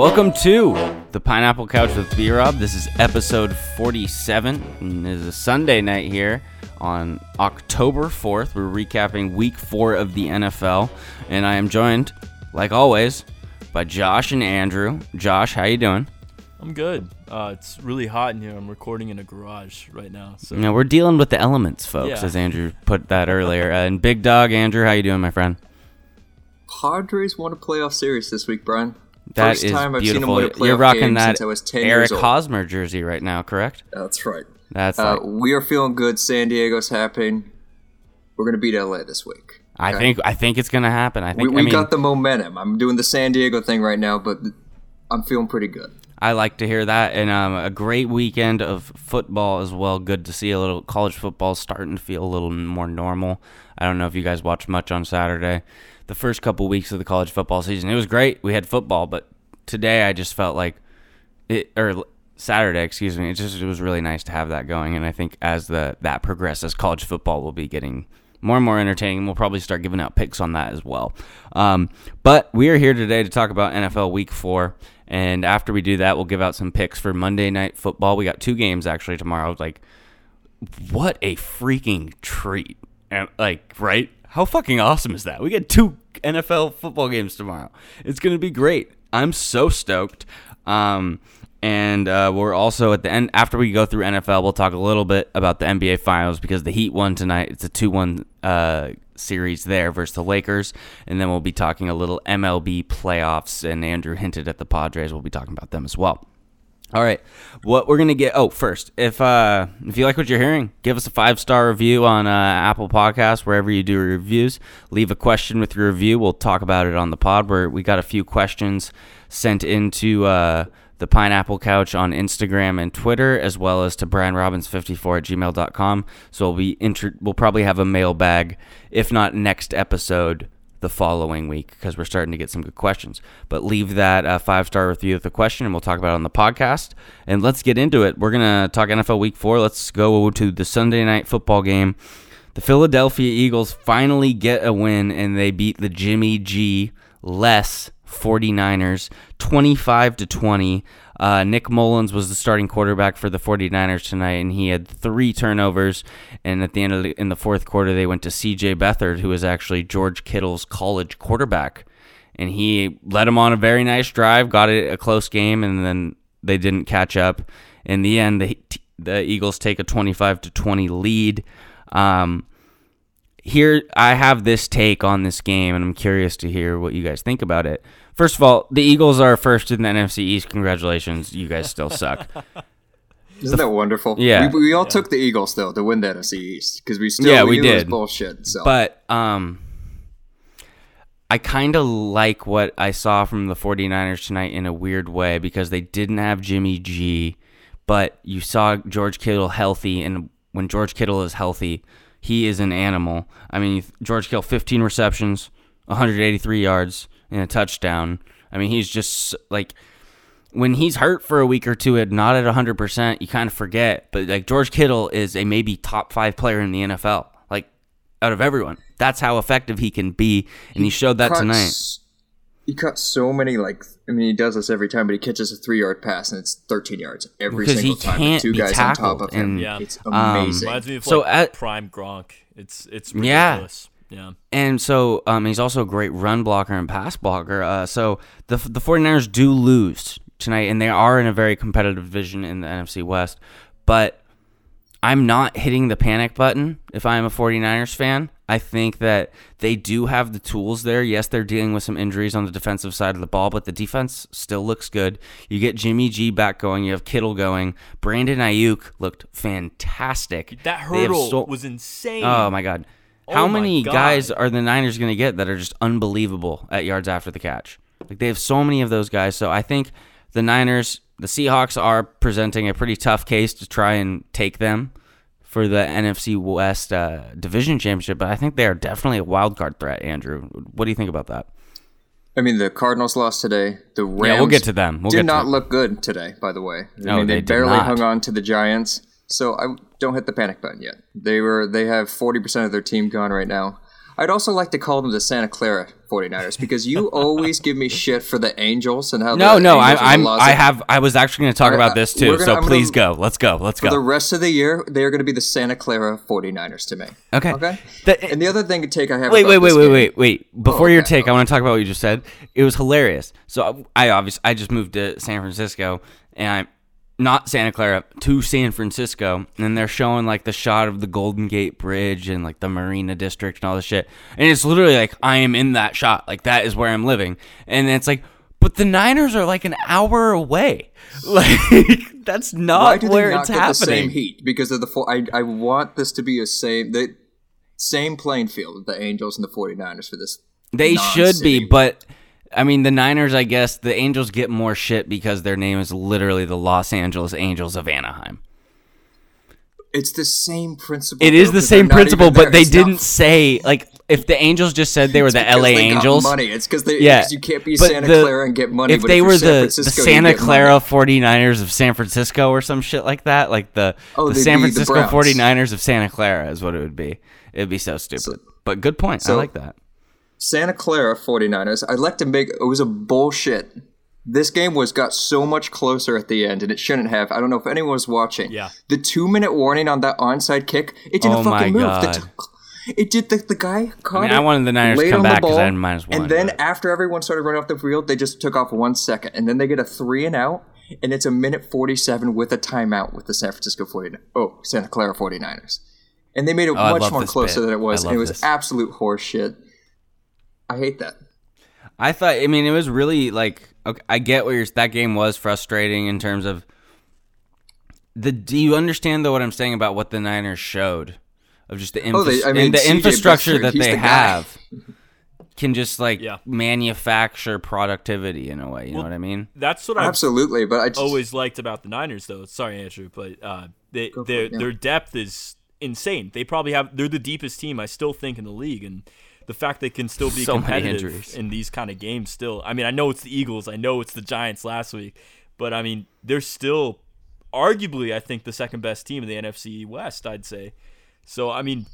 Welcome to the Pineapple Couch with B Rob. This is episode 47. And it is a Sunday night here on October 4th. We're recapping week four of the NFL. And I am joined, like always, by Josh and Andrew. Josh, how you doing? I'm good. Uh, it's really hot in here. I'm recording in a garage right now. So You we're dealing with the elements, folks, Yeah. as Andrew put that earlier. and Big Dog, Andrew, how you doing, my friend? Padres won a playoff series this week, Brian. That First is time I've seen them beautiful. win a You're rocking that since I was 10 Eric. Hosmer jersey right now, correct? That's right. That's Uh, like, we are feeling good. San Diego's happening. We're gonna beat LA this week. I think I think it's gonna happen. I we, think we I mean, got the momentum. I'm doing the San Diego thing right now, but I'm feeling pretty good. I like to hear that, and um, a great weekend of football as well. Good to see a little college football starting to feel a little more normal. I don't know if you guys watched much on Saturday. The first couple weeks of the college football season, it was great. We had football, but today I just felt like it, or Saturday, excuse me. It just it was really nice to have that going, and I think as the that progresses, college football will be getting more and more entertaining. We'll probably start giving out picks on that as well. Um, but we are here today to talk about NFL Week Four, and after we do that, we'll give out some picks for Monday Night Football. We got two games actually tomorrow. Like, what a freaking treat! And like, right? How fucking awesome is that? We get two NFL football games tomorrow. It's gonna be great. I'm so stoked. Um, and uh, we're also at the end after we go through NFL, we'll talk a little bit about the NBA Finals because the Heat won tonight. It's a two-one uh, series there versus the Lakers, and then we'll be talking a little MLB playoffs. And Andrew hinted at the Padres. We'll be talking about them as well. All right, what we're gonna get. Oh, first, if uh, if you like what you're hearing, give us a five star review on uh, Apple Podcasts wherever you do reviews. Leave a question with your review. We'll talk about it on the pod. Where we got a few questions sent into uh, the Pineapple Couch on Instagram and Twitter, as well as to brianrobbins54 at gmail.com. So we'll be inter- we'll probably have a mailbag, if not next episode, the following week because we're starting to get some good questions. But leave that uh, five star review with the question, and we'll talk about it on the podcast. And let's get into it. We're gonna talk NFL Week Four. Let's go to the Sunday night football game. The Philadelphia Eagles finally get a win, and they beat the Jimmy G less 49ers 25 to 20. Uh, Nick Mullens was the starting quarterback for the 49ers tonight, and he had three turnovers. And at the end of the, in the fourth quarter, they went to C.J. Beathard, who was actually George Kittle's college quarterback, and he led them on a very nice drive, got it a close game, and then they didn't catch up. In the end, the the Eagles take a 25 to 20 lead. Um, here I have this take on this game, and I'm curious to hear what you guys think about it. First of all, the Eagles are first in the NFC East. Congratulations, you guys still suck. Isn't that wonderful? Yeah. we, we all took the Eagles though to win the NFC East because we still Yeah, we knew it was did. bullshit. So But um I kind of like what I saw from the 49ers tonight in a weird way because they didn't have Jimmy G, but you saw George Kittle healthy and when George Kittle is healthy, he is an animal. I mean, George Kittle 15 receptions, 183 yards and a touchdown. I mean, he's just like when he's hurt for a week or two and not at 100%, you kind of forget. But like George Kittle is a maybe top 5 player in the NFL. Like out of everyone. That's how effective he can be and he showed that Caught tonight. He caught so many like I mean he does this every time, but he catches a three yard pass and it's thirteen yards every Because he single time. can't two be guys on top tackled, of him. and- Yeah. It's Um, amazing. reminds me of So at- prime Gronk. It's it's Yeah. ridiculous. Yeah. And so um, he's also a great run blocker and pass blocker. Uh, so the, the 49ers do lose tonight, and they are in a very competitive division in the NFC West. But I'm not hitting the panic button if I'm a 49ers fan. I think that they do have the tools there. Yes, they're dealing with some injuries on the defensive side of the ball, but the defense still looks good. You get Jimmy G back going. You have Kittle going. Brandon Aiyuk looked fantastic. That hurdle so- was insane. Oh my god. How Oh my many God. guys are the Niners going to get that are just unbelievable at yards after the catch? Like they have so many of those guys. So I think the Niners, the Seahawks are presenting a pretty tough case to try and take them for the NFC West uh, division championship, but I think they are definitely a wild card threat, Andrew. What do you think about that? I mean, the Cardinals lost today. The Rams Yeah, we'll get to them. We'll did get to not them. look good today, by the way. I No, mean, they they, did barely not. hung on to the Giants. So I don't hit the panic button yet. They were they have forty percent of their team gone right now. I'd also like to call them the Santa Clara 49ers because you always give me shit for the Angels and how No, no, I, Angels are the I'm. Los I have. I was actually going to talk Alright, about this too. gonna- so I'm gonna- please go. Let's go. Let's go. For the rest of the year, they're going to be the Santa Clara 49ers to me. Okay. Okay. The- and the other thing to take I have. Wait, wait, wait, wait, wait, wait. Before Oh, your okay. take, I want to talk about what you just said. It was hilarious. So I obviously I just moved to San Francisco, and I'm not Santa Clara to San Francisco, and they're showing like the shot of the Golden Gate Bridge and like the Marina District and all this shit, and it's literally like I am in that shot, like that is where I'm living, and it's like. But the Niners are like an hour away. Like that's not Why do they where not it's happening. the same heat? Because of the four. I I want this to be a same the same playing field. The Angels and the 49ers for this. They should be, but I mean, the Niners, I guess, the Angels get more shit because their name is literally the Los Angeles Angels of Anaheim. It's the same principle. It is the same principle, but they It's didn't say, like, if the Angels just said they were the LA Angels. money. It's because they. Yeah. you can't be but Santa the- Clara and get money. If they you're were San the, the Santa Clara money. 49ers of San Francisco or some shit like that, like the, Oh, the San the Francisco Browns. 49ers of Santa Clara is what it would be. It'd be so stupid. but good point. I like that. Santa Clara 49ers. I'd like to make it was a bullshit. This game was got so much closer at the end, and it shouldn't have. I don't know if anyone was watching. Yeah. The two minute warning on that onside kick, it didn't Oh fucking my move. The God. t- it did the, the guy caught mean, it. I wanted the Niners to laid come on the back 'cause I ball, had minus one, And then but- after everyone started running off the field, they just took off one second, and then they get a three and out, and it's a minute 47 with a timeout with the San Francisco 49 Oh, Santa Clara 49ers. And they made it Oh, much more closer bit. than it was. And it was this. absolute horseshit. I hate that. I thought. I mean, it was really like. Okay, I get what you're. That game was frustrating in terms of. The do you understand though what I'm saying about what the Niners showed of just the Oh, they- I mean, and the CJ infrastructure Beathard, that they the have can just like Yeah. manufacture productivity in a way. You know what I mean? That's what I've Absolutely, but I just always liked about the Niners, though. Sorry, Andrew, but uh, they, for their it, yeah. their depth is insane. They probably have they're the deepest team I still think in the league, and the fact they can still be So competitive in these kind of games. Still, I mean, I know it's the Eagles, I know it's the Giants last week, but I mean, they're still arguably, I think, the second best team in the NFC West. I'd say. So, I mean,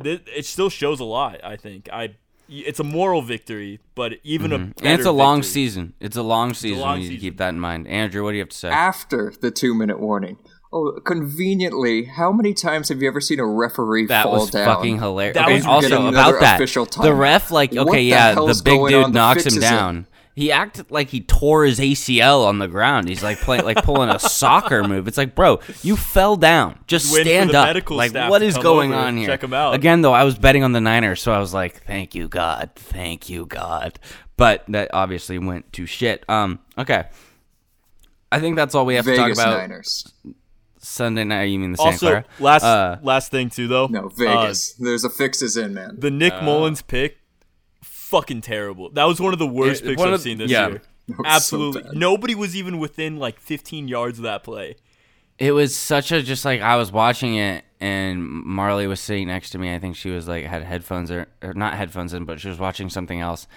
th- it still shows a lot. I think I. It's a moral victory, but even a Mm-hmm. And it's better a long victory. season. It's a long season. long you need to keep that in mind. Andrew, what do you have to say? after the two minute warning. Oh, conveniently, how many times have you ever seen a referee That fall was down? fucking hilarious. That okay, was also about that, official the ref, like, okay, the yeah, the hell's big dude on? Knocks fix him is in. down. He acted like he tore his ACL on the ground. He's like playing, like pulling a soccer move. It's like, bro, you fell down. Just Waiting stand up. Like, staff what to is come going on here? check him out. Again, though, I was betting on the Niners, so I was like, thank you, God, thank you, God. But that obviously went to shit. Um, okay. I think that's all we have Vegas to talk about. Niners. Sunday night. You mean the Santa Also, Clara? last Uh, last thing too, though. No, uh, Vegas. There's a fixes in, man. the Nick Mullens pick, fucking terrible. That was one of the worst It- picks I've of- seen this yeah. year. was so Absolutely, nobody was even within like 15 yards of that play. It was such a just like I was watching it and Marley was sitting next to me. I think she was like had headphones or, or not headphones in, but she was watching something else.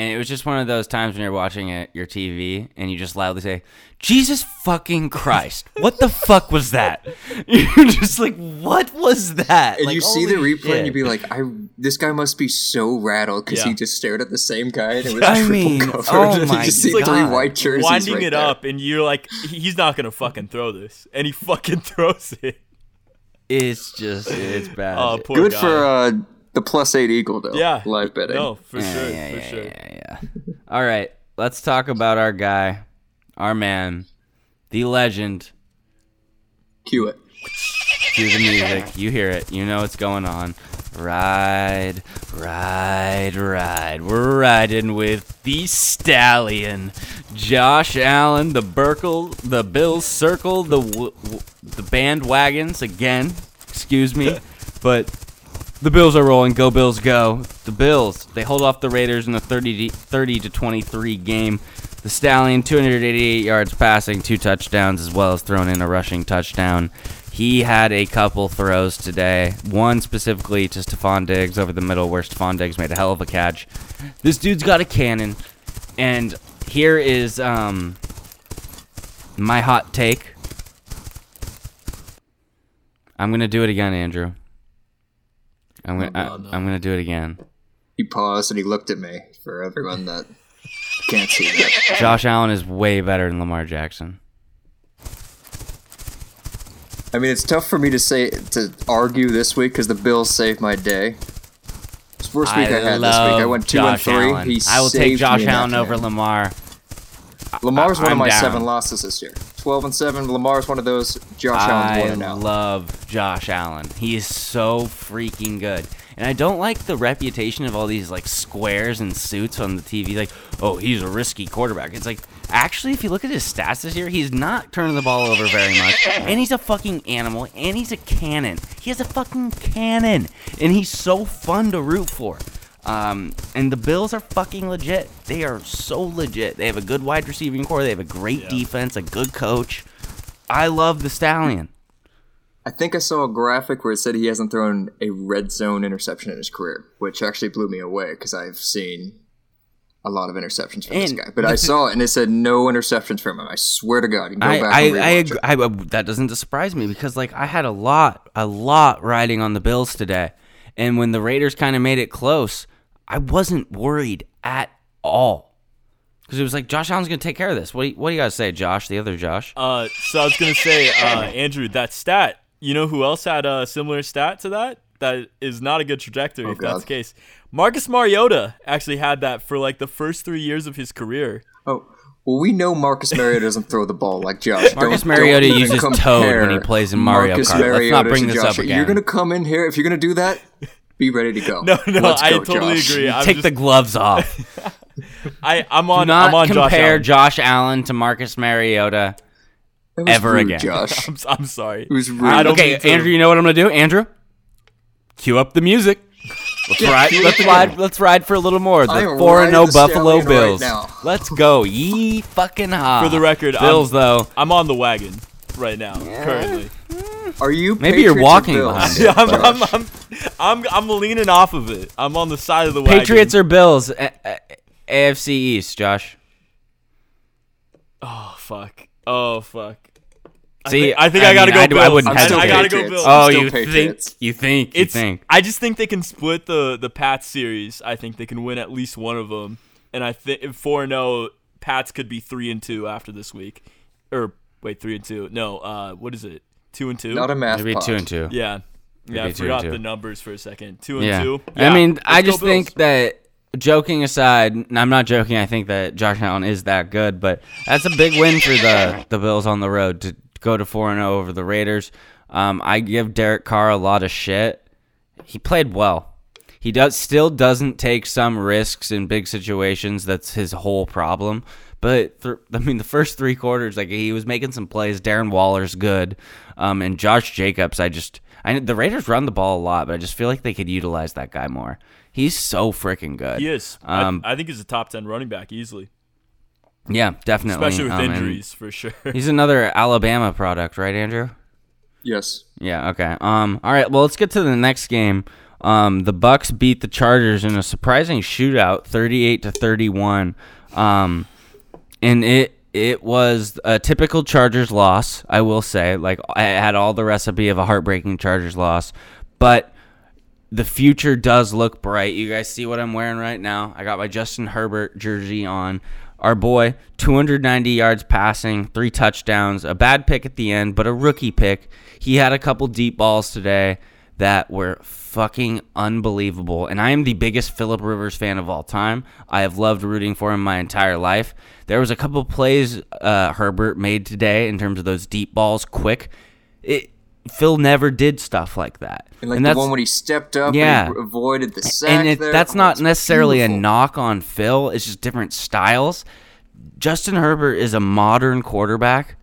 And it was just one of those times when you're watching it, your TV and you just loudly say, "Jesus fucking Christ! What the fuck was that?" You're just like, "What was that?" and Like, you see the holy replay, and you'd be like, "I this guy must be so rattled because Yeah. he just stared at the same guy and it was I triple mean, covered. oh my you just see God. three white jerseys Winding right it there. up, and you're like, he's not gonna fucking throw this, and he fucking throws it. it's just it's bad. Oh, poor Good guy. for uh, the plus eight eagle though. yeah, live betting. No, for yeah, sure, yeah, for yeah, sure. yeah, yeah. All right, let's talk about our guy, our man, the legend. Cue it. Cue the music. You hear it. You know what's going on. Ride, ride, ride. We're riding with the stallion, Josh Allen. The Burkle, the Bills circle the w- w- the bandwagons again. Excuse me, but the Bills are rolling. Go Bills, go! The Bills they hold off the Raiders in the 30 to, 30 to 23 game. The Stallion 288 yards passing, two touchdowns, as well as thrown in a rushing touchdown. He had a couple throws today. One specifically to Stefon Diggs over the middle, where Stefon Diggs made a hell of a catch. This dude's got a cannon, and here is um my hot take. I'm gonna do it again, Andrew. I'm gonna I, Oh, no. I'm gonna do it again. He paused and he looked at me. For everyone that can't see that, Josh Allen is way better than Lamar Jackson. I mean, it's tough for me to say to argue this week because the Bills saved my day. It's the worst week I, had this week. I went two Josh and three. Allen. He I will take Josh me in that Allen over. Lamar. Lamar's one I'm of my down. seven losses this year. Twelve and seven. Lamar's one of those. Josh Allen's I one and love Josh Allen. He is so freaking good. And I don't like the reputation of all these like squares and suits on the TV. Like, oh, he's a risky quarterback. It's like, actually, if you look at his stats this year, he's not turning the ball over very much. And he's a fucking animal. And he's a cannon. He has a fucking cannon. And he's so fun to root for. Um, and the Bills are fucking legit. They are so legit. They have a good wide receiving core. They have a great Yeah. defense, a good coach. I love the Stallion. I think I saw a graphic where it said he hasn't thrown a red zone interception in his career, which actually blew me away because I've seen a lot of interceptions from this guy. But I saw it and it said no interceptions from him. I swear to God, you can go I, back I, and I, rewatch agree, it. I, that doesn't surprise me because like I had a lot, a lot riding on the Bills today, and when the Raiders kind of made it close, I wasn't worried at all because it was like Josh Allen's gonna take care of this. What do you, what do you guys say, Josh? The other Josh? Uh, so I was gonna say, uh, Andrew, that stat. You know who else had a similar stat to that? That is not a good trajectory if that's the case. Marcus Mariota actually had that for like the first three years of his career. Oh, well, we know Marcus Mariota doesn't throw the ball like Josh. Marcus Don't- Mariota don't even uses compare Toad when he plays in Mario Marcus Kart. Let's not bring this Josh. up again. You're gonna come in here if you're gonna do that. Be ready to go. No, no, Let's I go, totally Josh. agree. I'm Take just, the gloves off. I, I'm Do on. not I'm on Josh compare Allen. Josh Allen to Marcus Mariota. Ever rude, again. Josh. I'm, I'm sorry. It was rude. Okay, mean to- Andrew, you know what I'm gonna do? Andrew, cue up the music. Let's Yeah, ride. Let's ride. Let's ride for a little more. The am four and oh riding no Buffalo stallion right Bills. Let's go. Ye fucking ha. For the record, I'm- Bills though. I'm on the wagon right now. Currently, Are you? Maybe you're walking behind Yeah, I'm, Josh? I'm, I'm, I'm, I'm leaning off of it. I'm on the side of the wagon. Patriots or Bills? A- A- AFC East, Josh. Oh fuck. Oh fuck. See, I think I, gotta mean, go I, Bills. I wouldn't I'm I, still I hesitate. gotta go Patriots. Bills. Oh, you Patriots. think? You think? You it's. think? I just think they can split the the Pats series. I think they can win at least one of them. And I think four and zero, Pats could be three and two after this week. Or wait, three and two. No, uh, what is it? Two and two. Not a math Maybe two and two. yeah, yeah. I be two and forgot the numbers for a second. Two and Yeah. two. I mean, I just Bills. think that joking aside, I'm not joking. I think that Josh Allen is that good, but that's a big win for the the Bills on the road to go to four and zero over the Raiders. Um, I give Derek Carr a lot of shit. He played well. He does still doesn't take some risks in big situations. That's his whole problem. But th- I mean, the first three quarters, like he was making some plays. Darren Waller's good, um, and Josh Jacobs. I just, I the Raiders run the ball a lot, but I just feel like they could utilize that guy more. He's so freaking good. he is. Um, I, I think he's a top ten running back easily, yeah, definitely. especially with Um, and injuries for sure. He's another Alabama product, right, Andrew? Yes. Yeah. Okay. Um. All right. Well, let's get to the next game. Um. The Bucks beat the Chargers in a surprising shootout, thirty-eight to thirty-one. Um. And it it was a typical Chargers loss. I will say, like I had all the recipe of a heartbreaking Chargers loss, but the future does look bright. You guys see what I'm wearing right now? I got my Justin Herbert jersey on. Our boy, 290 yards passing, three touchdowns, a bad pick at the end, but a rookie pick. He had a couple deep balls today that were fucking unbelievable. And I am the biggest Philip Rivers fan of all time. I have loved rooting for him my entire life. There was a couple plays uh, Herbert made today in terms of those deep balls, quick. It Phil never did stuff like that. And like And the that's- one when he stepped up Yeah. and he avoided the sack and it, there. that's Oh, not it's necessarily a knock on Phil. It's just different styles. Justin Herbert is a modern quarterback,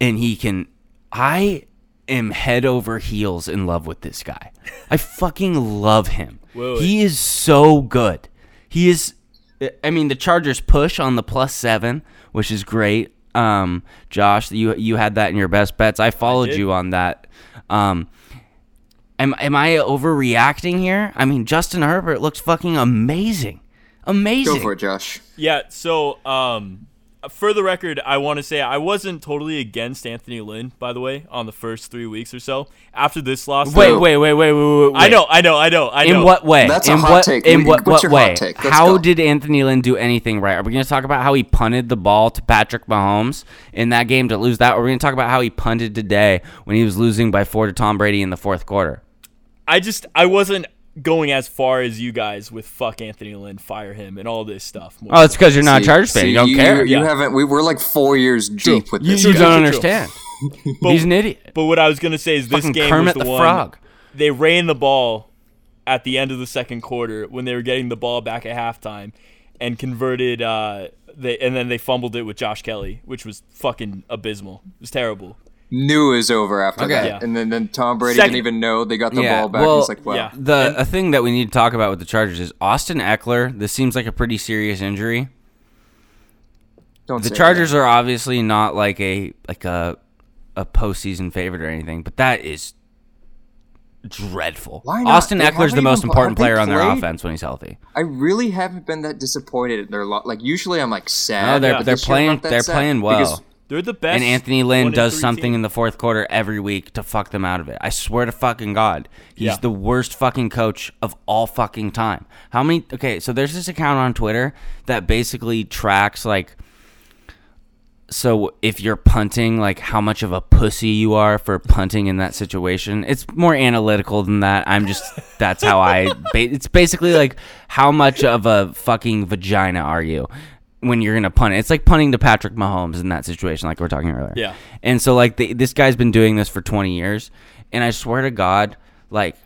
and he can. I am head over heels in love with this guy. I fucking love him. Wait, wait. He is so good. He is. I mean, the Chargers push on the plus seven, which is great. Um, Josh, you you had that in your best bets. I followed did. you on that. Um, Am am I overreacting here? I mean, Justin Herbert looks fucking amazing, amazing. Go for it, Josh. Yeah, so um for the record, I want to say I wasn't totally against Anthony Lynn, by the way, on the first three weeks or so. After this loss, Wait, though- wait, wait, wait, wait, wait. I know, I know, I know, I know. In what way? That's a hot what, take. In what, what's what your hot way? take? How go. did Anthony Lynn do anything right? Are we going to talk about how he punted the ball to Patrick Mahomes in that game to lose that? Or are we going to talk about how he punted today when he was losing by four to Tom Brady in the fourth quarter? I just I wasn't going as far as you guys with fuck Anthony Lynn, fire him, and all this stuff. more Oh, it's because you're not a See- Chargers fan. see, You don't care. You, Yeah. haven't. We were like four years deep with You, this. you guy. don't true, true. understand. But- He's an idiot. But what I was gonna say is this Fucking game Kermit was the, the one Frog. they ran the ball at the end of the second quarter when they were getting the ball back at halftime, and converted. Uh, they and then they fumbled it with Josh Kelley, which was fucking abysmal. It was terrible. Knew it was over after Okay. that, Yeah. and then, then Tom Brady Second- didn't even know they got the Yeah, ball back. well, He's like, "Wow, yeah. The And- a thing that we need to talk about with the Chargers is Austin Ekeler. This seems like a pretty serious injury. don't." The say Chargers are obviously not like a like a a postseason favorite or anything, but that is dreadful. Why not? Austin They Ekeler's the most important have they player on their offense when he's healthy. I really haven't been that disappointed in their lot. Like usually, I'm like sad. No, they're but they're this year I'm playing they're sad playing because well. They're the best. And Anthony Lynn does something team. in the fourth quarter every week to fuck them out of it. I swear to fucking God. He's Yeah. the worst fucking coach of all fucking time. How many Okay, so there's this account on Twitter that basically tracks like so if you're punting like how much of a pussy you are for punting in that situation. It's more analytical than that. I'm just that's how I ba- it's basically like how much of a fucking vagina are you? When you're gonna punt it, it's like punting to Patrick Mahomes in that situation, like we are talking earlier. Yeah. And so like the, this guy's been doing this for 20 years, and I swear to God, like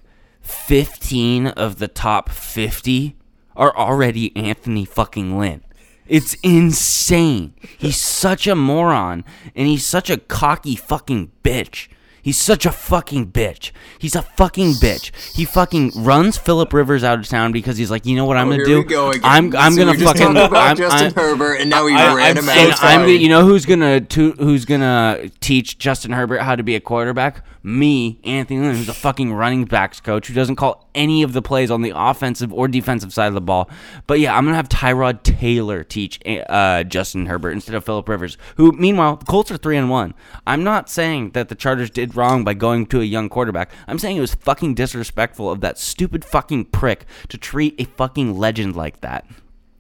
15 of the top 50 are already Anthony fucking Lynn. It's insane. He's such a moron, and he's such a cocky fucking bitch. He's such a fucking bitch. He's a fucking bitch. He fucking runs Philip Rivers out of town because he's like, you know what I'm Oh, gonna do? go. I'm I'm So gonna fucking. about I'm, Justin I'm- Herbert, and now we I- ran I'm him so out. I'm you know who's gonna to, who's gonna teach Justin Herbert how to be a quarterback? Me, Anthony Lynn, who's a fucking running backs coach who doesn't call any of the plays on the offensive or defensive side of the ball. But yeah, I'm gonna have Tyrod Taylor teach uh, Justin Herbert instead of Philip Rivers, who meanwhile the Colts are three and one. I'm not saying that the Chargers did wrong by going to a young quarterback. I'm saying it was fucking disrespectful of that stupid fucking prick to treat a fucking legend like that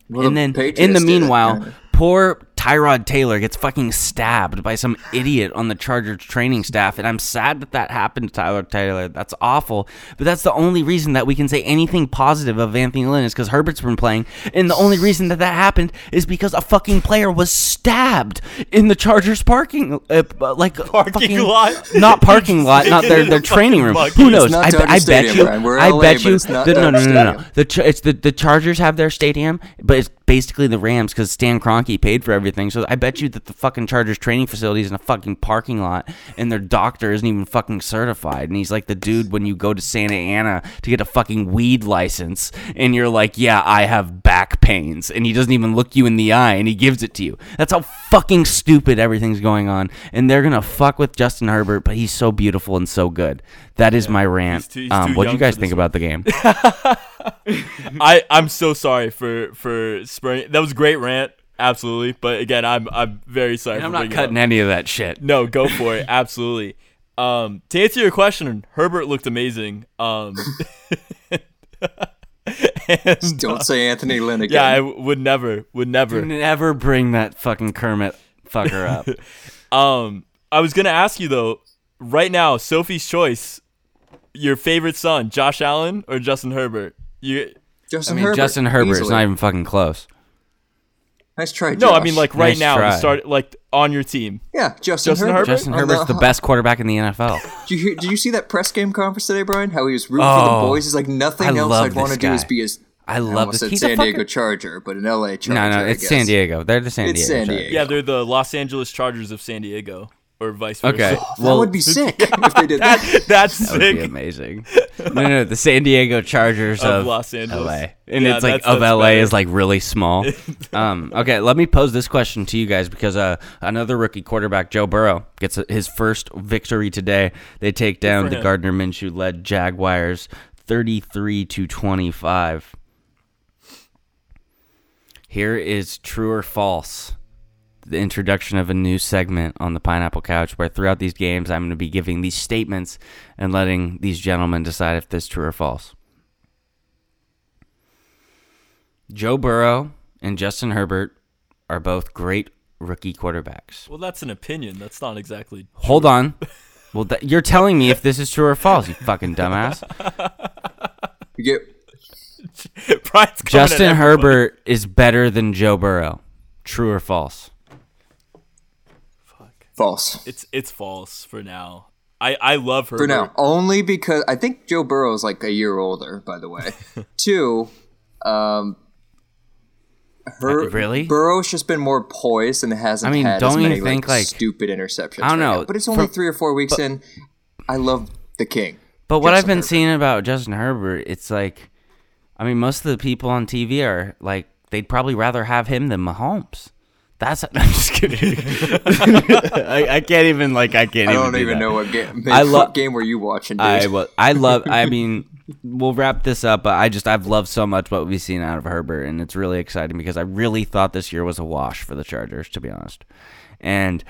Well, and the then in the meanwhile, poor Tyrod Taylor gets fucking stabbed by some idiot on the Chargers training staff, and I'm sad that that happened to Tyrod Taylor. That's awful, but that's the only reason that we can say anything positive of Anthony Lynn is because Herbert's been playing, and the only reason that that happened is because a fucking player was stabbed in the Chargers parking, uh, like Parking fucking- lot? not parking lot, not their their training room. Fucking Who knows? It's I, Dodger I bet you. Brian. I LA, bet you. the- no, no, no, no, no. The it's the the Chargers have their stadium, but it's basically the Rams because Stan Kroenke paid for everything. So I bet you that the fucking Chargers training facility is in a fucking parking lot, and their doctor isn't even fucking certified. And he's like the dude when you go to Santa Ana to get a fucking weed license, and you're like, yeah, I have back pains, and he doesn't even look you in the eye, and he gives it to you. That's how fucking stupid everything's going on, and they're gonna fuck with Justin Herbert, but he's so beautiful and so good. That is my rant. he's too- he's um, what do you guys think this about the game? I I'm so sorry for for spring. That was a great rant, absolutely. But again, I'm I'm very sorry. I'm for not cutting up. any of that shit. No, go for it. Absolutely. Um, to answer your question, Herbert looked amazing. Um, and, Don't say Anthony Lynn again. yeah, I w- would never, would never. Never bring that fucking Kermit fucker up. Um, I was gonna ask you though, right now, Sophie's choice, your favorite son, Josh Allen or Justin Herbert? You Justin I Justin mean, Herbert. Justin Herbert's easily. not even fucking close. Nice try, no, I mean like right Nice now, try. to start like on your team. yeah, Justin, Justin Herbert. Herbert? Justin Herbert's the best quarterback in the NFL. Did you, hear, did you see that press game conference today, Brian? How he was rooting for Oh, the boys. He's like, nothing I else I'd want to do is be as. I I love almost this. said He's a San Diego fucking- Charger, but an LA Charger. No, no, I it's guess. San Diego. They're the San It's Diego. San Chargers. Diego. Yeah, they're the Los Angeles Chargers of San Diego, or vice versa. Okay. That would be sick if they did that. That, that's that would be amazing. No, no, the San Diego Chargers Of of, Los Angeles. LA, and Yeah, it's like that's- of that's LA better. is like really small. um, okay, let me pose this question to you guys because uh, another rookie quarterback, Joe Burrow, gets his first victory today. They take down the. Gardner Minshew led Jaguars, thirty-three to twenty-five. Here is true or false. The introduction of a new segment on the Pineapple Couch where throughout these games I'm going to be giving these statements and letting these gentlemen decide if this is true or false. Joe Burrow and Justin Herbert are both great rookie quarterbacks. Well, that's an opinion. That's not exactly. Hold on. Well, th- you're telling me if this is true or false, you fucking dumbass. You get Brian's coming at Justin. Herbert is better than Joe Burrow. True or false? False It's it's false for now. I I love her for now. Only because I think Joe Burrow is like a year older. By the way, two. Um, her, Uh, really? Burrow's just been more poised and hasn't I mean, had don't as you many think, like- stupid interceptions. I don't know. now. but it's only For- three or four weeks in. I love the king. But what I've been Herbert. seeing about Justin Herbert, it's like, I mean, most of the people on TV are like, they'd probably rather have him than Mahomes. That's I'm just kidding. I, I can't even like I can't I even. don't do even that. know what game. I I lo- game were you watching, dude? I well, I love. I mean, we'll wrap this up, but I just I've loved so much what we've seen out of Herbert, and it's really exciting because I really thought this year was a wash for the Chargers, to be honest. And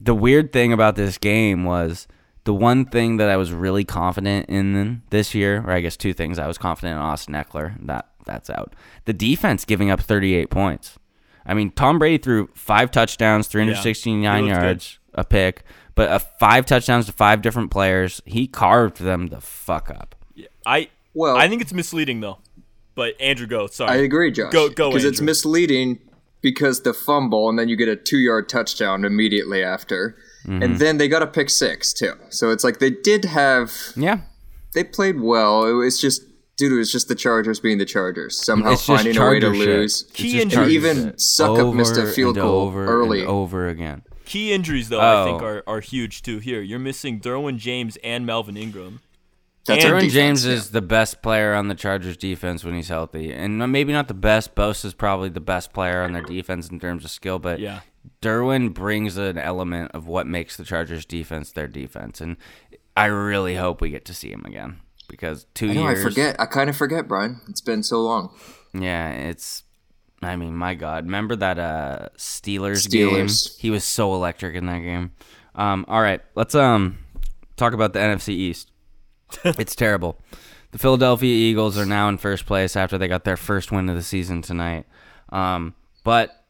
the weird thing about this game was the one thing that I was really confident in this year, or I guess two things. I was confident in Austin Ekeler. That that's out. The defense giving up 38 points. I mean, Tom Brady threw five touchdowns, 369 He looked good. yards, a pick, but uh, five touchdowns to five different players. He carved them the fuck up. I Well- I think it's misleading though. But Andrew, go. Sorry. I agree, Josh. Go- go, Because it's misleading because the fumble and then you get a two yard touchdown immediately after. Mm-hmm. And then they got a pick six too. So it's like they did have Yeah, they played well. It was just dude, it was just the Chargers being the Chargers. Somehow It's just finding a way to shit. lose. Key just injuries. Charger even. Suck up missed a Over field and goal over early. and over again. Key injuries though, I oh. think Oh. are, are huge too. Here, you're missing Derwin James and Melvin Ingram. That's Derwin defense, James yeah. is the best player on the Chargers defense when he's healthy, and maybe not the best. Bosa's probably the best player on their defense in terms of skill, but Yeah. Derwin brings an element of what makes the Chargers defense their defense, and I really hope we get to see him again because two I know, years. I forget. I kind of forget, Brian. It's been so long. Yeah, it's. I mean, my God, remember that uh, Steelers, Steelers. game? He was so electric in that game. Um, all right, let's um talk about the NFC East. it's terrible. The Philadelphia Eagles are now in first place after they got their first win of the season tonight. Um, but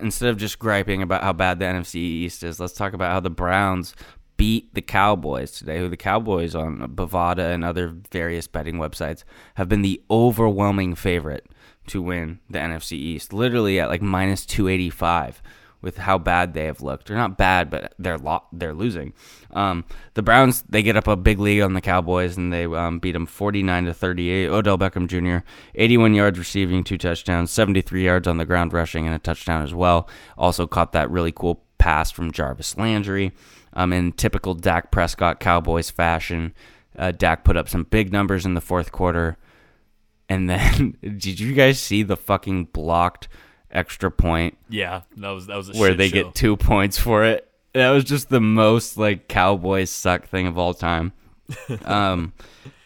instead of just griping about how bad the NFC East is, let's talk about how the Browns beat the Cowboys today. Who the Cowboys on Bovada and other various betting websites have been the overwhelming favorite to win the NFC East, literally at like minus 285 with how bad they have looked. They're not bad, but they're lo- they're losing. Um, the Browns they get up a big lead on the Cowboys and they um, beat them 49 to 38. Odell Beckham Jr. 81 yards receiving, two touchdowns, 73 yards on the ground rushing, and a touchdown as well. Also caught that really cool pass from Jarvis Landry. Um, in typical Dak Prescott Cowboys fashion, uh, Dak put up some big numbers in the fourth quarter. And then, did you guys see the fucking blocked extra point Yeah, that was that was a where they show. get two points for it? That was just the most like Cowboys suck thing of all time. Um,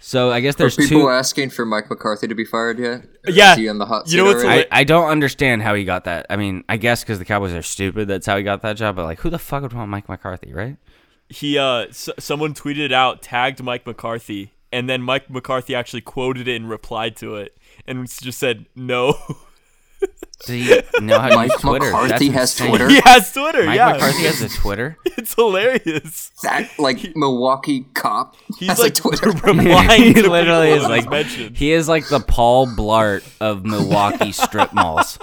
so I guess Are there's people two. asking for Mike McCarthy to be fired yet? Yeah. Is he on the hot You seat know what's already? I, I don't understand how he got that. I mean, I guess because the Cowboys are stupid. That's how he got that job. But like, who the fuck would want Mike McCarthy, right? he uh s- someone tweeted out tagged Mike McCarthy and then Mike McCarthy actually quoted it and replied to it and just said no. Do you know how to Mike use Twitter? McCarthy That's has insane. Twitter? he has Twitter. Mike yeah, McCarthy has a Twitter. it's hilarious. that like Milwaukee cop He's has like a Twitter. replying he literally is like mentioned. he is like the Paul Blart of Milwaukee strip malls.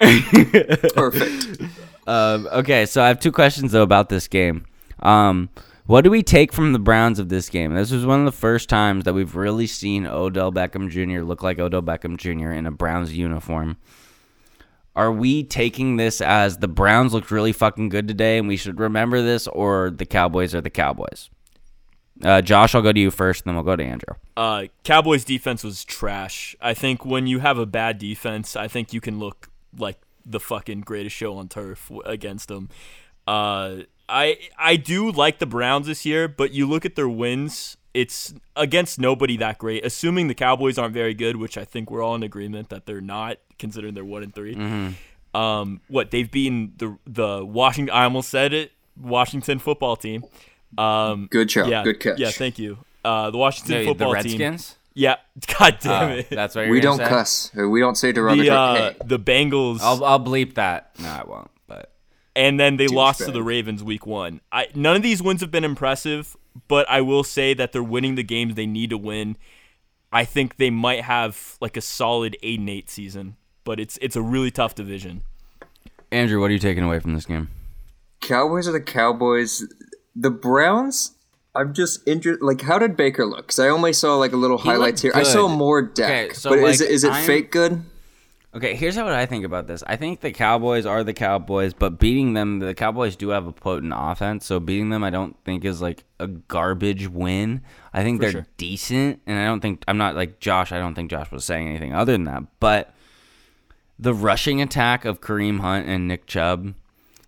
Perfect. Um, okay, so I have two questions though about this game. Um, what do we take from the Browns of this game? This was one of the first times that we've really seen Odell Beckham Jr. look like Odell Beckham Jr. in a Browns uniform. Are we taking this as the Browns looked really fucking good today and we should remember this, or the Cowboys are the Cowboys? Uh, Josh, I'll go to you first, and then we'll go to Andrew. Uh, Cowboys defense was trash. I think when you have a bad defense, I think you can look like the fucking greatest show on turf against them. Uh, I I do like the Browns this year, but you look at their wins, it's against nobody that great. Assuming the Cowboys aren't very good, which I think we're all in agreement that they're not, considering they're one and 3 Um, what they've beaten the the Washington. I almost said it. Washington football team. Um, Good show. yeah, Good catch. Yeah, thank you. Uh, the Washington Yeah, the football team. Redskins. Yeah, God damn Oh, it. that's what you're We don't say? cuss. We don't say derogatory. the uh, hey, the Bengals. I'll I'll bleep that. No, I won't. But and then they lost to the Ravens week one. I none of these wins have been impressive, but I will say that they're winning the games they need to win. I think they might have like a solid eight and eight season, but it's it's a really tough division. Andrew, what are you taking away from this game? Cowboys are the Cowboys. The Browns. I'm just interested. Like, how did Baker look? Because I only saw like a little highlights here. looked I saw more deck. Okay, so, but is like, it is it I'm- fake good? Okay, here's what I think about this. I think the Cowboys are the Cowboys, but beating them, the Cowboys do have a potent offense. So beating them, I don't think is like a garbage win. I think they're sure. decent, and I don't think I'm not like Josh. I don't think Josh was saying anything other than that. But the rushing attack of Kareem Hunt and Nick Chubb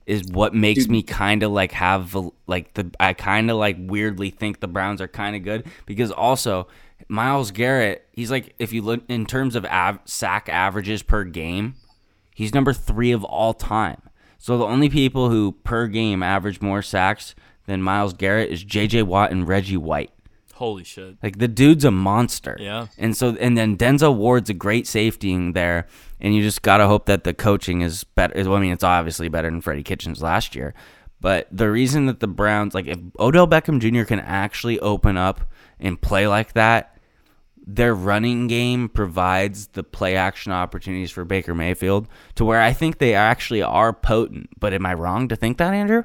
is what makes Dude. me kind of like have like the I kind of like weirdly think the Browns are kind of good because also Myles Garrett he's like if you look in terms of av- sack averages per game he's number 3 of all time. So the only people who per game average more sacks than Myles Garrett is JJ Watt and Reggie White. Holy shit! Like the dude's a monster. Yeah. And so and then Denzel Ward's a great safety in there, and you just gotta hope that the coaching is better. Well, I mean, it's obviously better than Freddie Kitchens last year. But the reason that the Browns, like, if Odell Beckham Jr. can actually open up and play like that, their running game provides the play action opportunities for Baker Mayfield to where I think they actually are potent. But am I wrong to think that, Andrew?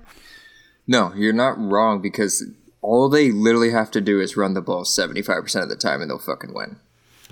No, you're not wrong because all they literally have to do is run the ball 75% of the time and they'll fucking win.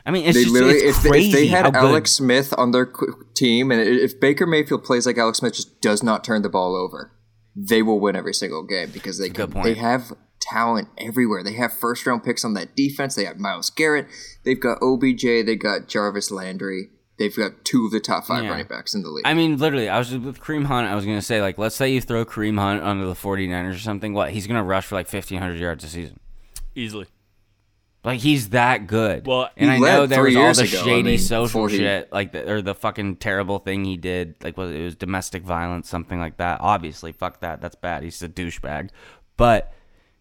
I mean, it's They just literally, if, they, if they had how good- Alex Smith on their team and if Baker Mayfield plays like Alex Smith just does not turn the ball over, they will win every single game because they can, they have talent everywhere. They have first round picks on that defense. They have Myles Garrett. They've got OBJ. They got Jarvis Landry. They've got two of the top five Yeah. running backs in the league. I mean, literally, I was just with Kareem Hunt. I was going to say, like, let's say you throw Kareem Hunt under the 49ers or something. What? He's going to rush for like 1,500 yards a season. Easily. Like, he's that good. Well, and I know led there was all the ago, I shady mean, social before he- shit, like, the, or the fucking terrible thing he did. Like, was it was domestic violence, something like that. Obviously, fuck that. That's bad. He's a douchebag. But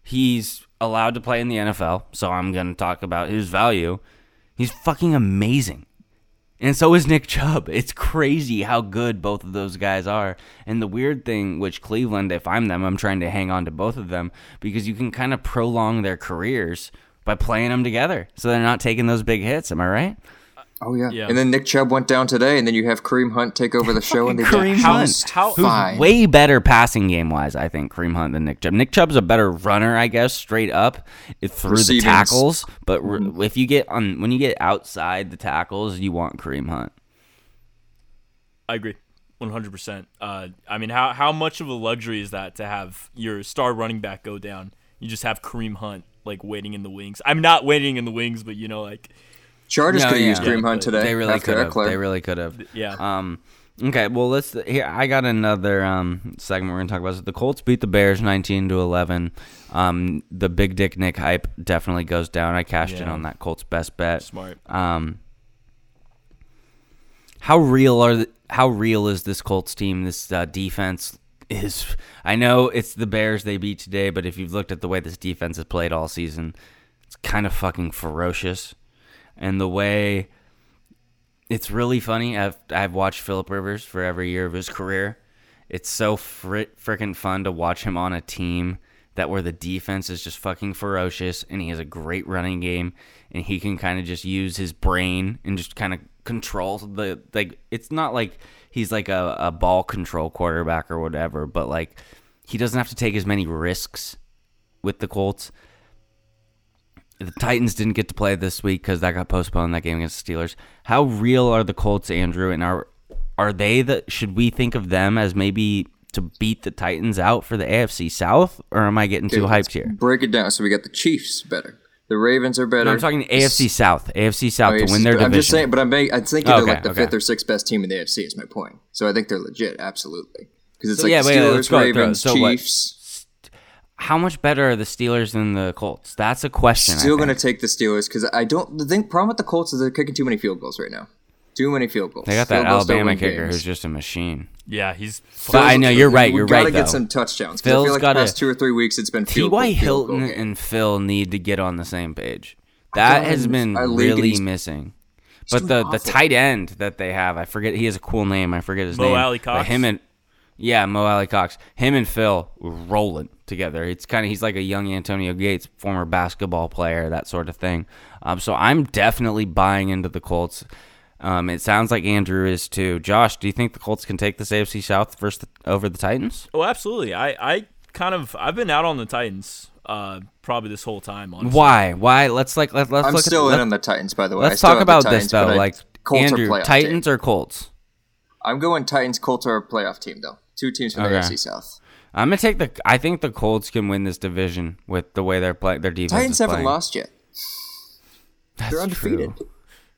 he's allowed to play in the NFL, so I'm going to talk about his value. He's fucking amazing. And so is Nick Chubb. It's crazy how good both of those guys are. And the weird thing, which Cleveland, if I'm them, I'm trying to hang on to both of them because you can kind of prolong their careers by playing them together. So they're not taking those big hits. Am I right? Oh yeah. Yeah. And then Nick Chubb went down today, and then you have Kareem Hunt take over the show, and they Kareem did Hunt. just How- fine. Way better passing game wise, I think, Kareem Hunt than Nick Chubb. Nick Chubb's a better runner, I guess, straight up it- through the tackles. But re- if you get on when you get outside the tackles, you want Kareem Hunt. I agree. 100%. Uh, I mean, how, how much of a luxury is that to have your star running back go down? You just have Kareem Hunt, like, waiting in the wings. I'm not waiting in the wings, but, you know, like, Chargers No, could have yeah. used Kareem Yeah, Hunt today. They really could have. They really could have. yeah. Um, okay, well let's here. I got another um segment we're gonna talk about. So the Colts beat the Bears nineteen to eleven. Um, the big dick Nick hype definitely goes down. I cashed in on that Colts best bet. Smart. Um, how real are the, how real is this Colts team? This uh, defense is. I know it's the Bears they beat today, but if you've looked at the way this defense has played all season, it's kind of fucking ferocious. And the way it's really funny. I've I've watched Philip Rivers for every year of his career. It's so fr- freaking fun to watch him on a team that where the defense is just fucking ferocious and he has a great running game and he can kind of just use his brain and just kind of control the like it's not like he's like a, a ball control quarterback or whatever but like he doesn't have to take as many risks with the Colts the Titans didn't get to play this week because that got postponed. That game against the Steelers. How real are the Colts, Andrew? And are are they the? Should we think of them as maybe to beat the Titans out for the AFC South, or am I getting too hyped here? Break it down. So we got the Chiefs better. The Ravens are better. No, I'm talking AFC South. AFC South to Oh, win their division. I'm just saying, but I'm I think Okay, they're like the okay. fifth or sixth best team in the AFC. Is my point. So I think they're legit, absolutely. Because it's So, like yeah, wait, Steelers, let's go through it. Ravens, So what- Chiefs. How much better are the Steelers than the Colts? That's a question. I Still going to take the Steelers because I don't. The thing problem with the Colts is they're kicking too many field goals right now. Too many field goals. They got that Field Alabama kicker games. who's just a machine. Yeah, he's. But I know you're right. We You're right. gotta get though. some touchdowns. 'cause I Phil's feel like gotta- the past two or three weeks it's been field T.Y. goal, field goal Hilton and Phil need to get on the same page. That has been really missing. But doing the, the tight end that they have, I forget. He has a cool name. I forget his Mo name. Alley But Cox? him and yeah, Mo Alie-Cox. Him and Phil rolling together. It's kind of he's like a young Antonio Gates, former basketball player, that sort of thing. Um, so I'm definitely buying into the Colts. Um, it sounds like Andrew is too. Josh, do you think the Colts can take this AFC South versus the, over the Titans? Oh, absolutely. I, I kind of I've been out on the Titans uh probably this whole time. Honestly. Why? Why? Let's like let, let's I'm look still at in let- on the Titans, by the way. Let's talk about Titans, this though. Like Colts are Andrew, Titans team. or Colts? I'm going Titans. Colts are a playoff team, though. Two teams from Okay. the AFC South. I'm gonna take the. I think the Colts can win this division with the way they're playing. Their defense. Titans is haven't playing. lost yet. That's They're undefeated. true.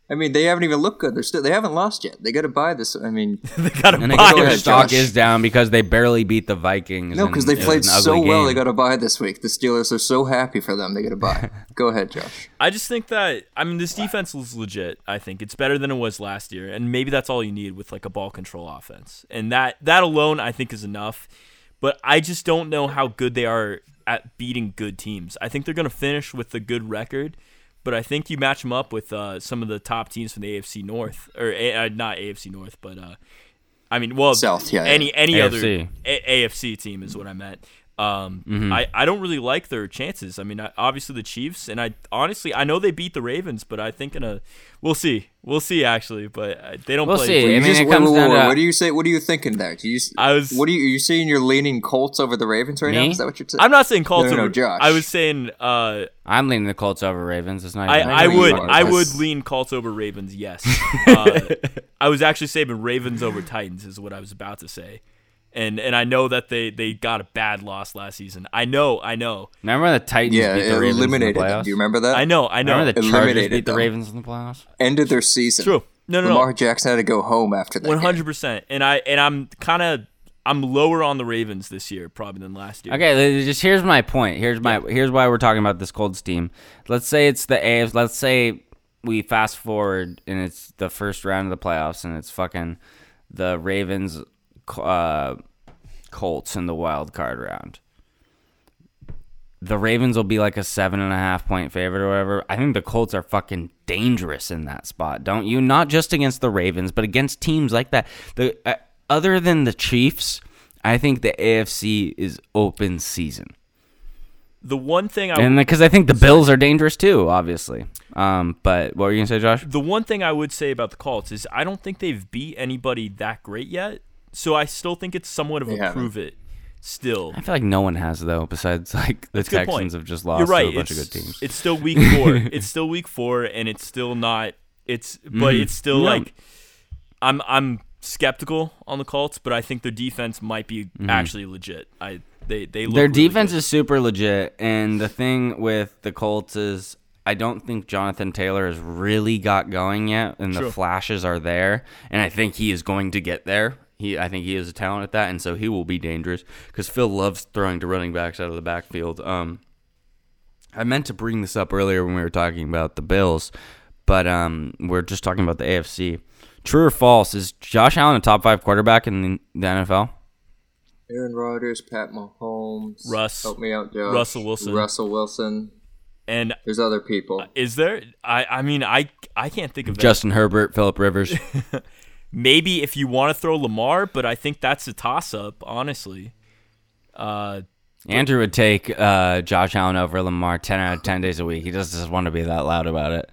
I mean, they haven't even looked good. They're still they haven't lost yet. They got to buy this. I mean, they got And to I buy guess Go their ahead, stock Josh. is down because they barely beat the Vikings. no, because they played so ugly well. game. They got to buy this week. The Steelers are so happy for them. They got to buy. Go ahead, Josh. I just think that I mean this defense is legit. I think it's better than it was last year, and maybe that's all you need with like a ball control offense, and that that alone I think is enough. But I just don't know how good they are at beating good teams. I think they're going to finish with a good record, but I think you match them up with uh, some of the top teams from the AFC North or uh, not AFC North, but uh, I mean, well, South, yeah, any any other A- AFC team is what I meant. Um, Mm-hmm. I, I don't really like their chances. I mean, I, obviously the Chiefs, and I honestly I know they beat the Ravens, but I think in a we'll see, we'll see actually, but uh, they don't We'll play. see. I You mean, just- it comes wait, down wait, to- What do you say? What are you thinking there? Do you? I was- What do you? Are you saying you're leaning Colts over the Ravens right now? Is that what you're saying? I'm not saying Colts. No, no, no, over- Josh. I was saying uh, I'm leaning the Colts over Ravens. It's not. I, I would I but- would lean Colts over Ravens. Yes, uh, I was actually saying Ravens over Titans is what I was about to say, and and I know that they they got a bad loss last season. I know, I know, Remember when the Titans yeah, beat the Ravens eliminated in the them. playoffs? Do you remember that? I know, I know. Remember the Chargers Eliminated beat the. Ravens in the playoffs? Ended their season. True. No, no, Lamar no. Jackson had to go home after that. Hundred percent. And I and I'm kind of I'm lower on the Ravens this year probably than last year. Okay, just here's my point. Here's my here's why we're talking about this Colts team. Let's say it's the AFC. Let's say we fast forward and it's the first round of the playoffs and it's fucking the Ravens, uh, Colts in the wild card round. The Ravens will be like a seven and a half point favorite or whatever. I think the Colts are fucking dangerous in that spot, don't you? Not just against the Ravens, but against teams like that. The uh, other than the Chiefs, I think the AFC is open season, The one thing I and because I think the Bills are dangerous too, obviously. Um, but what were you gonna say, Josh? the one thing I would say about the Colts is I don't think they've beat anybody that great yet. So I still think it's somewhat of They a haven't. prove it. Still, I feel like no one has though, besides like the That's a point. Texans have just lost You're right. to a bunch of good teams. it's still week four. it's still week four, and it's still not. It's but it's still Mm-hmm. Yeah. like I'm I'm skeptical on the Colts, but I think their defense might be actually legit. I they they look Mm-hmm. Their really defense good. is super legit, and the thing with the Colts is I don't think Jonathan Taylor has really got going yet, and the flashes are there, and I think he is going to get there. He, I think he is a talent at that, and so he will be dangerous because Phil loves throwing to running backs out of the backfield. Um, I meant to bring this up earlier when we were talking about the Bills, but um, we're just talking about the AFC. True or false? Is Josh Allen a top five quarterback in the, the NFL? Aaron Rodgers, Pat Mahomes, Russ. Help me out, Josh. Russell Wilson. Russell Wilson. and There's other people. is there? I I mean I I can't think of that. Justin Herbert, Philip Rivers. maybe if you want to throw Lamar, but I think that's a toss up, honestly. Uh, Andrew would take uh, Josh Allen over Lamar 10 out of 10 days a week. He just doesn't want to be that loud about it.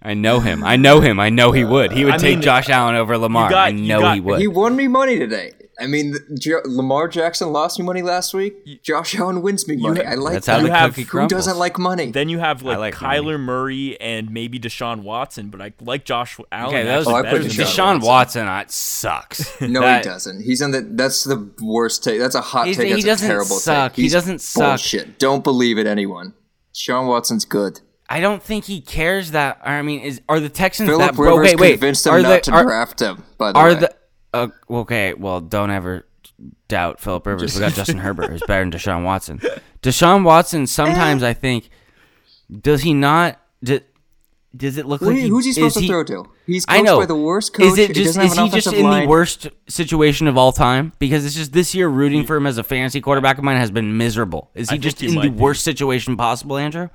I know him. I know him. I know he would. He would I take mean, Josh Allen over Lamar. got- I know got- he would. He won me money today. I mean, the- Jo- Lamar Jackson lost me money last week. Josh Allen wins me money. I like That's that. how the You have- cookie Who crumbles. doesn't like money? then you have like, like Kyler Murray and maybe Deshaun Watson, but I like Josh Allen. okay, those, Oh, I actually put better than Deshaun Deshaun Watson, uh, sucks. no, That- he doesn't. He's in the. That's the worst take. That's a hot He's- take. he That's doesn't a terrible suck. take. He He's doesn't suck. Bullshit. Don't believe it, anyone. Sean Watson's good. I don't think he cares that. I mean, is are the Texans Philip that bro? Rivers Wait, wait. convinced him are not the, to are, draft him. By the are way, the uh, okay? Well, don't ever doubt Philip Rivers. we got Justin Herbert, who's better than Deshaun Watson. Deshaun Watson. Sometimes I think does he not? Do, Does it look What- like he, who's he supposed is to throw to? He's I coached know. by the worst coach. Is it He just doesn't is he just offensive in the worst situation of all time? Because it's just this year rooting for him as a fantasy quarterback of mine has been miserable. Is he think just he in the be. worst situation possible, Andrew?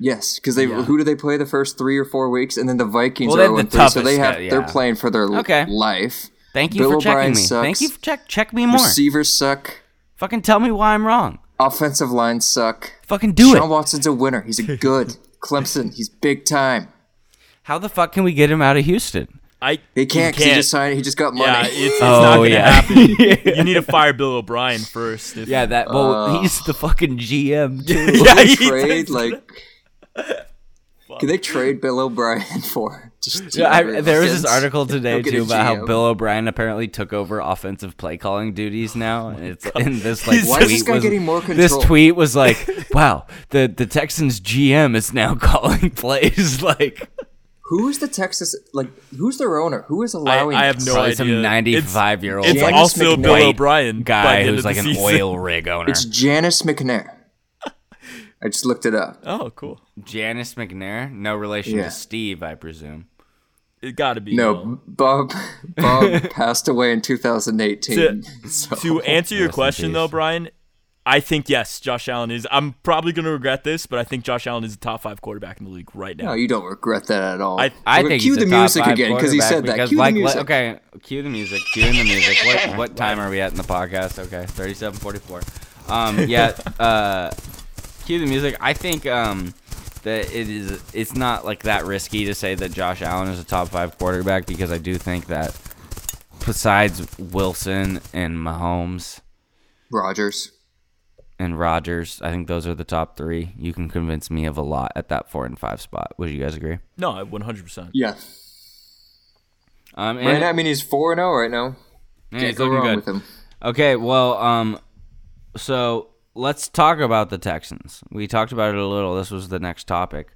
Yes, because they who do they play the first three or four weeks, and then the Vikings Well, are have the 0 3, so they have uh, they're playing for their Okay. life. Thank you Bill for checking O'Brien me. sucks. Thank you for check check me more. Receivers suck. Fucking tell me why I'm wrong. Offensive line suck. Fucking do Sean it. Sean Watson's a winner. He's a good Clemson. He's big time. How the fuck can we get him out of Houston? I They can't you because he just signed. He just got money. Yeah, it's, it's Oh, not gonna yeah. happen. you need to fire Bill O'Brien first. If, Yeah, that. Well, uh. he's the fucking GM too. yeah, he trade does- like. Can they trade Bill O'Brien for just? Yeah, I, there was this article today too a about how Bill O'Brien apparently took over offensive play calling duties now. Oh and it's in this like Why tweet is this guy was, getting more This tweet was like, "Wow, the the Texans GM is now calling plays." Like Who's the Texas like? Who's their owner? Who is allowing? I have this? no probably idea. some ninety-five year old It's, it's Janice also McNair. Bill O'Brien guy who's like an season. oil rig owner. It's Janice McNair. I just looked it up. Oh, cool. Janice McNair, no relation Yeah. to Steve, I presume. It got to be No, Bill. Bob. Bob passed away in 2018. To, so- to answer your Rest in question though. Brian, I think yes, Josh Allen is. I'm probably going to regret this, but I think Josh Allen is a top five quarterback in the league right now. no, you don't regret that at all. I- I think cue he's the top music five again because he said that. Cue because, the music. let- okay, cue the music. Cue the music. What what time are we at in the podcast? Okay, thirty-seven forty-four. Um, yeah. Uh, cue the music. I think um that it is. It's not like that risky to say that Josh Allen is a top five quarterback because I do think that besides Wilson and Mahomes Rodgers. and Rodgers, I think those are the top three. You can convince me of a lot at that four and five spot. Would you guys agree? no, 100%. Yeah. Um, and Right now, I mean, he's four and zero right now. yeah, Can't he's go looking wrong good. with him. Okay, well, um, so let's talk about the Texans. We talked about it a little. This was the next topic.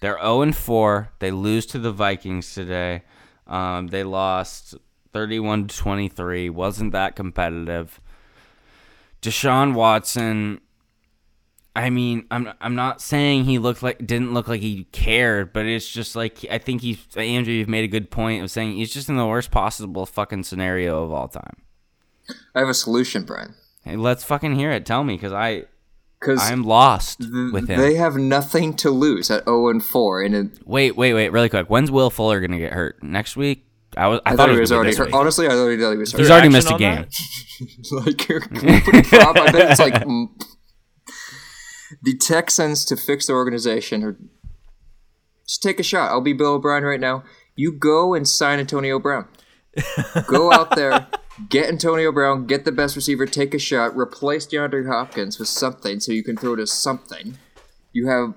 They're 0 and 4. They lose to the Vikings today. Um, they lost 31 to 23. Wasn't that competitive. Deshaun Watson. I mean, I'm I'm not saying he looked like didn't look like he cared, but it's just like I think he's Andrew. You've made a good point of saying he's just in the worst possible fucking scenario of all time. I have a solution, Brian. Hey, let's fucking hear it. Tell me, because I Because I'm lost with him. they have nothing to lose at zero and four, and it, wait, wait, wait, really quick. When's Will Fuller gonna get hurt? Next week? I was. I, I, thought, he was, already already hurt. Honestly, I already thought he was hurt. He's already missed a game. like you're prop. I bet it's like mm. the Texans to fix the organization or just take a shot. I'll be Bill O'Brien right now. You go and sign Antonio Brown. go out there, get Antonio Brown, get the best receiver, take a shot, replace DeAndre Hopkins with something so you can throw to something. You have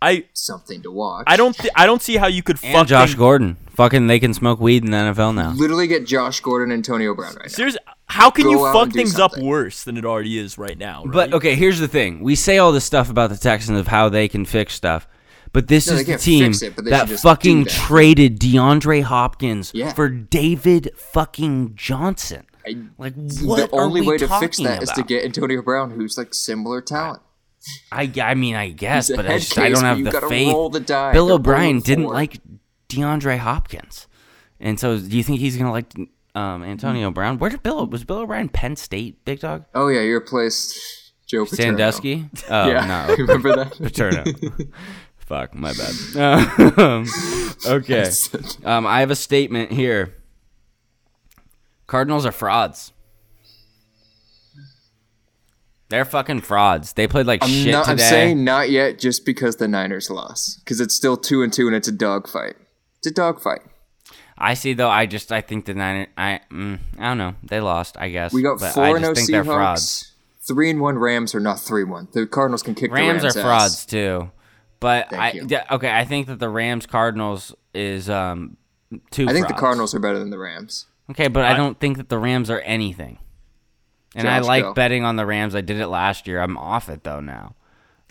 I something to watch. I don't th- I don't see how you could And fuck Josh Gordon. Fucking, they can smoke weed in the NFL now. literally get Josh Gordon and Antonio Brown right now. Seriously, how can Go you fuck and do things up worse than it already is right now? Right? But okay, here's the thing: we say all this stuff about the Texans of how they can fix stuff, but this No, is the team it, that fucking that. traded DeAndre Hopkins Yeah. for David fucking Johnson. I- Like, what the only way to fix that is to get Antonio Brown, who's like similar talent. I, I mean, I guess, but I, just, I don't have the faith. the die. Bill O'Brien didn't forward. like DeAndre Hopkins, and so do you think he's gonna like um, Antonio Brown? Where did Bill was Bill O'Brien Penn State big dog Oh yeah, you replaced Joe Paterno. Sandusky? Oh Yeah, no, remember that? Paterno. Fuck, my bad. Um, okay, um, I have a statement here. Cardinals are frauds. They're fucking frauds. They played like I'm, shit not, today. I'm saying not yet, just because the Niners lost, because it's still two and two, and it's a dogfight. It's a dogfight. I see though. I just I think the Niners. I mm, I don't know. They lost. I guess We got but four I and just no think they're frauds. Seahawks. Three and one Rams are not three one. The Cardinals can kick Rams, the Rams are frauds too, but Thank I you. yeah, okay. I think that the Rams Cardinals is um two. I think the. Cardinals are better than the Rams. Okay, but I, don't think that the Rams are anything. And I like go. betting on the Rams. I did it last year. I'm off it though now.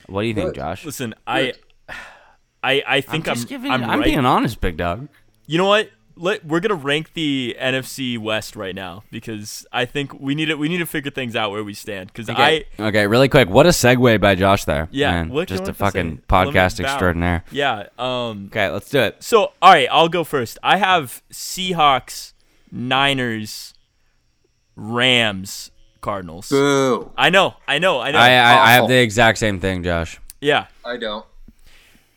What do you think, Josh? listen, I I I think I'm just giving. I'm, I'm right. being honest, big dog. You know what? Let, we're gonna rank the NFC West right now because I think we need to we need to figure things out where we stand. Because I Okay, really quick. What a segue by Josh there. Yeah, man. what just a want say? fucking podcast extraordinaire. yeah um Okay, let's do it. So, all right, I'll go first. I have Seahawks, Niners, Rams, Cardinals. Boo. I know, I know, I know. I, I, I have the exact same thing, Josh. yeah, I don't.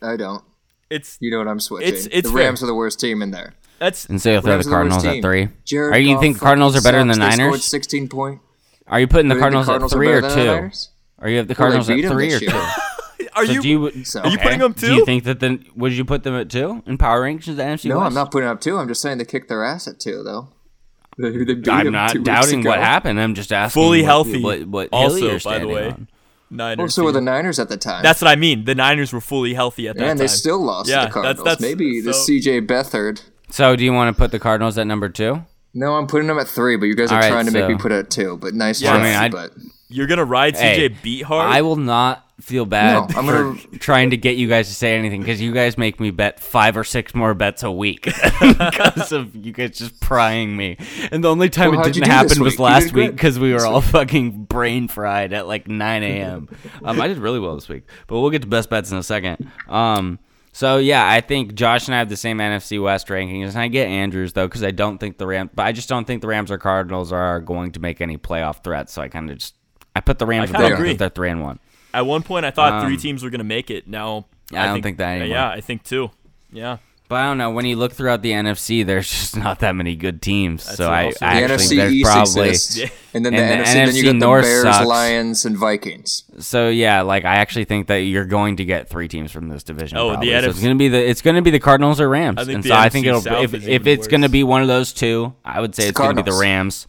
I don't. it's You know what I'm switching. It's- it's the fair. Rams are the worst team in there. That's And so you'll throw the are the Cardinals at three. Jared Are you Goff think Cardinals are better than the fucking. They Niners? 16 point. Are you putting the Do you think Cardinals, Cardinals at three or two? Niners? Or you have the Cardinals beat at 'em three or two? are So you you So, are you putting them two? do you think that then would you put them at two in power rankings the NFC No, West? I'm not putting up two. I'm just saying they kicked their ass at two, though. They beat I'm not two doubting what happened. I'm just asking. Fully what, healthy What, what also, by the way. on. Niners. Well, so were the. Niners at the time. That's what I mean. The Niners were fully healthy at that and time. And they still lost Yeah, to the that's- Cardinals. that's- Maybe the CJ Beathard. So do you want to put the Cardinals at number two? No, I'm putting them at three, but you guys are All right, trying to make me put it at two. But nice Yeah, try. I mean, but You're gonna ride Hey, CJ Beathard. I will not feel bad No, I'm for gonna- trying to get you guys to say anything because you guys make me bet five or six more bets a week because of you guys just prying me. And the only time Well, it didn't happen was week? Last week because we were this all fucking brain fried at like 9 a.m. um, I did really well this week, but we'll get to best bets in a second. Um, so yeah, I think Josh and I have the same NFC West rankings, and I get Andrews though because I don't think the Rams, but I just don't think the Rams or Cardinals are going to make any playoff threats. So I kind of just I put the Rams I kinda above agree. if they're three and one. At one point, I thought three Um, teams were gonna make it. Now I don't think that anymore. Yeah, I think two. Yeah. But I don't know. When you look throughout the NFC, there's just not that many good teams. That's so I, I the actually NFC there's East probably exists, and then And the, the NFC, then you NFC got the North Bears, sucks. Lions, and Vikings. so yeah. Like I actually think that you're going to get three teams from this division. Oh, the probably. So it's gonna be the it's gonna be the Cardinals or Rams. I think and the so I think it'll South if if even it's gonna be one of those two, I would say it's, gonna be the Rams.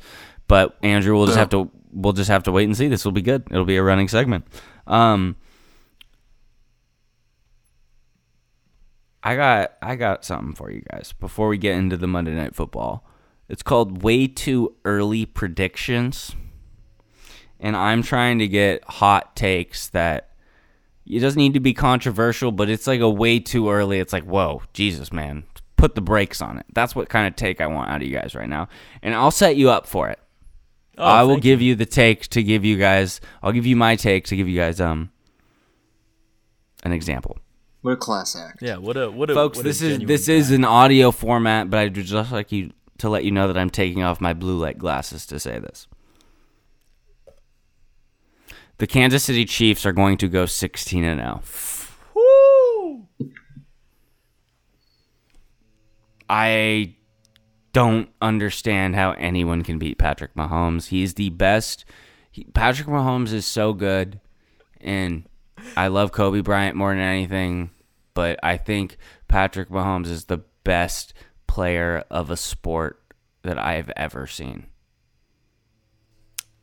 But Andrew, we'll just Boom. have to we'll just have to wait and see. This will be good. It'll be a running segment. Um. I got I got something for you guys before we get into the Monday Night Football. It's called way too early predictions. And I'm trying to get hot takes that it doesn't need to be controversial, but it's like a way too early. It's like, whoa, Jesus, man, put the brakes on it. That's what kind of take I want out of you guys right now, and I'll set you up for it. Oh, I will give you the take to give you guys. I'll give you my take to give you guys um an example. What a class act. Yeah. What a what a Folks, what a this is this guy. is an audio format, but I would just like you to let you know that I'm taking off my blue light glasses to say this. The Kansas City Chiefs are going to go 16 and oh. 0. Woo! I don't understand how anyone can beat Patrick Mahomes. He's the best. He, Patrick Mahomes is so good, and I love Kobe Bryant more than anything. But I think Patrick Mahomes is the best player of a sport that I've ever seen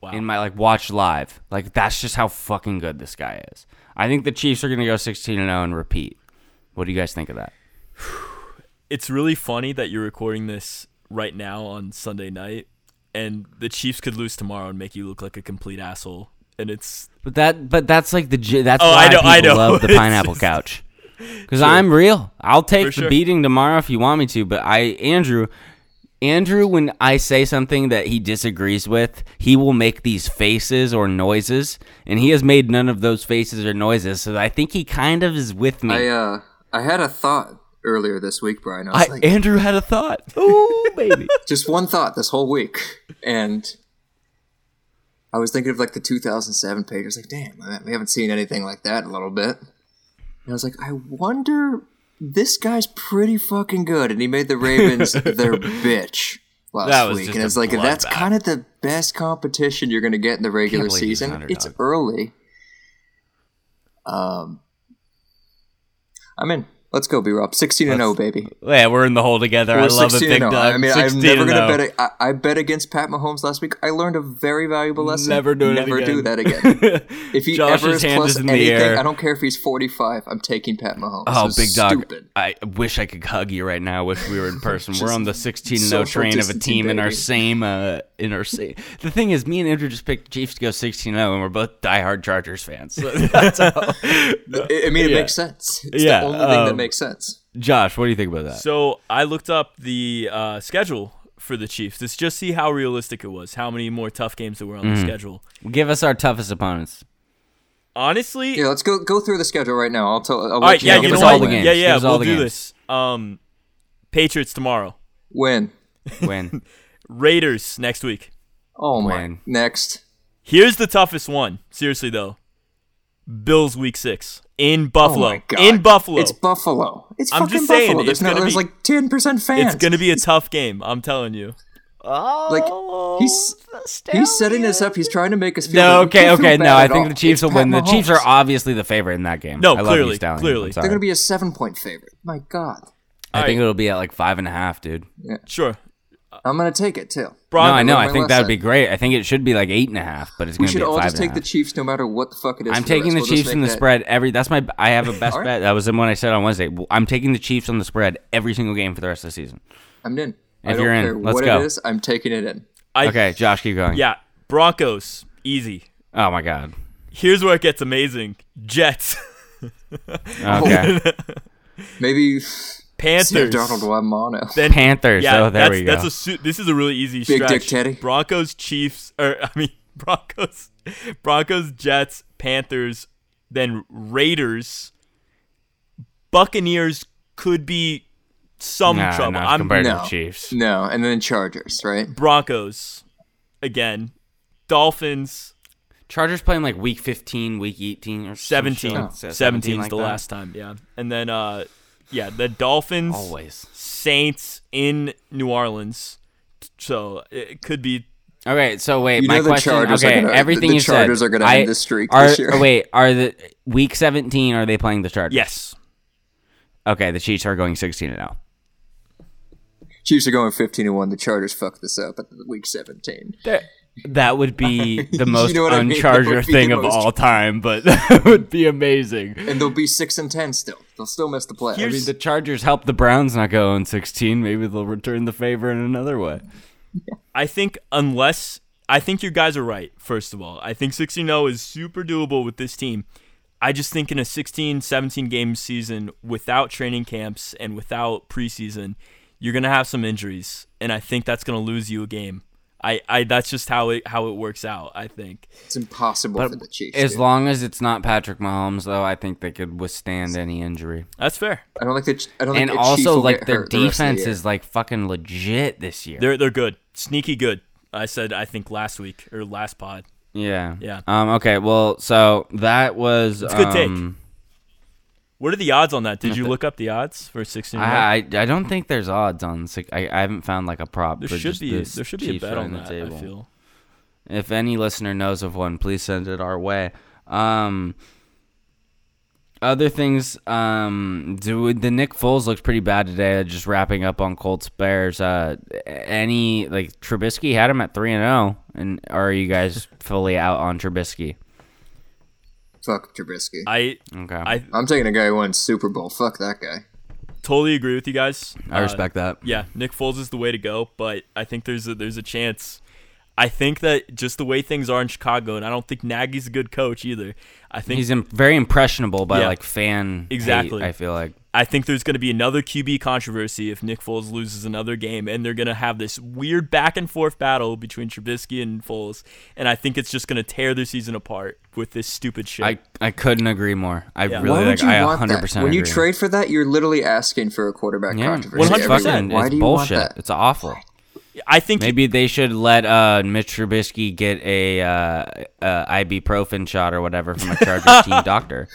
Wow. in my like watch live. Like that's just how fucking good this guy is. I think the Chiefs are gonna go 16 and 0 and repeat. What do you guys think of that? it's really funny that you're recording this right now on Sunday night, and the Chiefs could lose tomorrow and make you look like a complete asshole. And it's But that, but that's like the j- that's Oh, why I know- people I know. love the pineapple just- couch. Because I'm real. I'll take For the sure. beating tomorrow if you want me to. But I, Andrew, Andrew, when I say something that he disagrees with, he will make these faces or noises, and he has made none of those faces or noises. So I think he kind of is with me. I uh, I had a thought earlier this week, Brian. I I, like, Andrew had a thought. Ooh, baby. just one thought this whole week, and I was thinking of like the 2007 page. I was like, damn, we haven't seen anything like that in a little bit. And I was like, I wonder, this guy's pretty fucking good, and he made the Ravens their bitch last week, and it's like that's kind of the best competition you're going to get in the regular believe he's an season. It's early. Um, I'm in. Let's go, B Rob. 16 and 0, baby. yeah, we're in the hole together. I We're love it, 16 Big and 0. Dog. I mean, I'm never going to 0. bet. I, I bet against Pat Mahomes last week. I learned a very valuable lesson. Never do it Never again. do that again. If he ever is plus is in the anything, air. I don't care if he's 45. I'm taking Pat Mahomes. Oh, big dog! Stupid. I wish I could hug you right now. Wish we were in person. we're on the 16 0 train of a team in our same. Uh, in our same. The thing is, me and Andrew just picked Chiefs to go 16 0, and we're both diehard Chargers fans. So that's how. I, I mean, it Yeah. makes sense. It's Yeah, the only thing that um, make sense. Josh, what do you think about that? So I looked up the uh, schedule for the Chiefs to just see how realistic it was, how many more tough games there were on Mm-hmm. the schedule. Give us our toughest opponents. Honestly, Yeah, let's go go through the schedule right now. I'll tell. I'll all let right, you yeah, know give know us if all the games. Yeah, yeah, all we'll the do games. this. Um, Patriots tomorrow, Win. Win. Raiders next week. Oh my. Win. Next. Here's the toughest one. Seriously though, Bills week six in Buffalo. Oh my God. In Buffalo, It's Buffalo. It's I'm fucking just saying, Buffalo. There's it's no. gonna There's be- like ten percent fans. it's gonna be a tough game. I'm telling you. Oh, like he's he's setting this up. He's trying to make us feel. No, like, okay, okay. No, I think all. the Chiefs It's will Pat win. The Chiefs are obviously the favorite in that game. No, I love clearly, you, Stallion. clearly. They're gonna be a seven point favorite. My God. I think Alright. it'll be at like five and a half, dude. Yeah. Sure. I'm gonna take it too. Bron- no, I know. I think that would be great. I think it should be like eight and a half, but it's We going to should be at all just take the. Chiefs no matter what the fuck it is. I'm taking rest. the We'll Chiefs in the that- spread every. That's my. I have a best All right. bet. That was the one I said on Wednesday. I'm taking the Chiefs on the spread every single game for the rest of the season. I'm in. I If don't you're in, care let's what go. it is. I'm taking it in. I, Okay, Josh, keep going. Yeah, Broncos easy. Oh my God. Here's where it gets amazing. Jets, Okay. Maybe Panthers, Donald Mono. then Panthers. Yeah, oh, there that's we go. that's a su- this is a really easy Big stretch. Dick Teddy. Broncos, Chiefs, or I mean Broncos, Broncos, Jets, Panthers, then Raiders, Buccaneers could be some nah, trouble. not I'm compared to No. the Chiefs. No, and then Chargers, right? Broncos again, Dolphins, Chargers playing like week 15, week 18, or 17. shit 17 is like the that. last time, yeah. And then uh yeah, the Dolphins, Always. Saints in New Orleans. So it could be Okay, so wait, You my question. Chargers are okay, gonna- everything the you Chargers said. are gonna I- end this streak are, this year. oh, Wait, are the week 17? Are they playing the Chargers? yes. Okay, the Chiefs are going 16 and oh. 0. Chiefs are going 15 and one. The Chargers fucked this up at the week 17. That, that would be the You most know what I mean? Uncharger thing of most- all time, but that would be amazing. And they'll be six and 10 still. They'll still miss the playoffs. I mean, the Chargers helped the Browns not go in 16. Maybe they'll return the favor in another way. I think unless I think you guys are right. First of all, I think 16-0 is super doable with this team. I just think in a 16, 17 game season without training camps and without preseason, you're gonna have some injuries, and I think that's gonna lose you a game. I, I that's just how it how it works out. I think. it's impossible But for the Chiefs. as dude. long as it's not Patrick Mahomes, though, I think they could withstand any injury. That's fair. I don't like the, I don't And think a Chief also, like their hurt the the defense is like fucking legit this year. They're they're good, sneaky good. I said I think last week or last pod. yeah, Yeah. Um. Okay. Well, so that was. It's a good take. What are the odds on that? Did you look up the odds for 16? I, I I don't think there's odds on six. I, I haven't found like a prop. there should be there should be a bet on that. the I table. feel. If any listener knows of one, please send it our way. Um, other things, um, do the Nick Foles looks pretty bad today. Just wrapping up on Colts Bears. Uh, any like Trubisky had him at three and zero, and are you guys fully out on Trubisky? Fuck Trubisky. I Okay, I I'm taking a guy who won Super Bowl. Fuck that guy. totally agree with you guys. I Uh, respect that. Yeah, Nick Foles is the way to go, but I think there's a, there's a chance. I think that just the way things are in Chicago, and I don't think Nagy's a good coach either. I think He's Im- very impressionable by Yeah. like fan. hate, Exactly. I feel like. I think there's going to be another QB controversy if Nick Foles loses another game, and they're going to have this weird back and forth battle between Trubisky and Foles, and I think it's just going to tear their season apart with this stupid shit. I, I couldn't agree more. I Yeah. really Why like. would you I want 100% that? When you agree. trade for that, you're literally asking for a quarterback Yeah, controversy. 100%. every year. Why it's do you bullshit. want that? It's awful. I think Maybe they should let uh, Mitch Trubisky get a uh, uh, ibuprofen shot or whatever from a Chargers team doctor.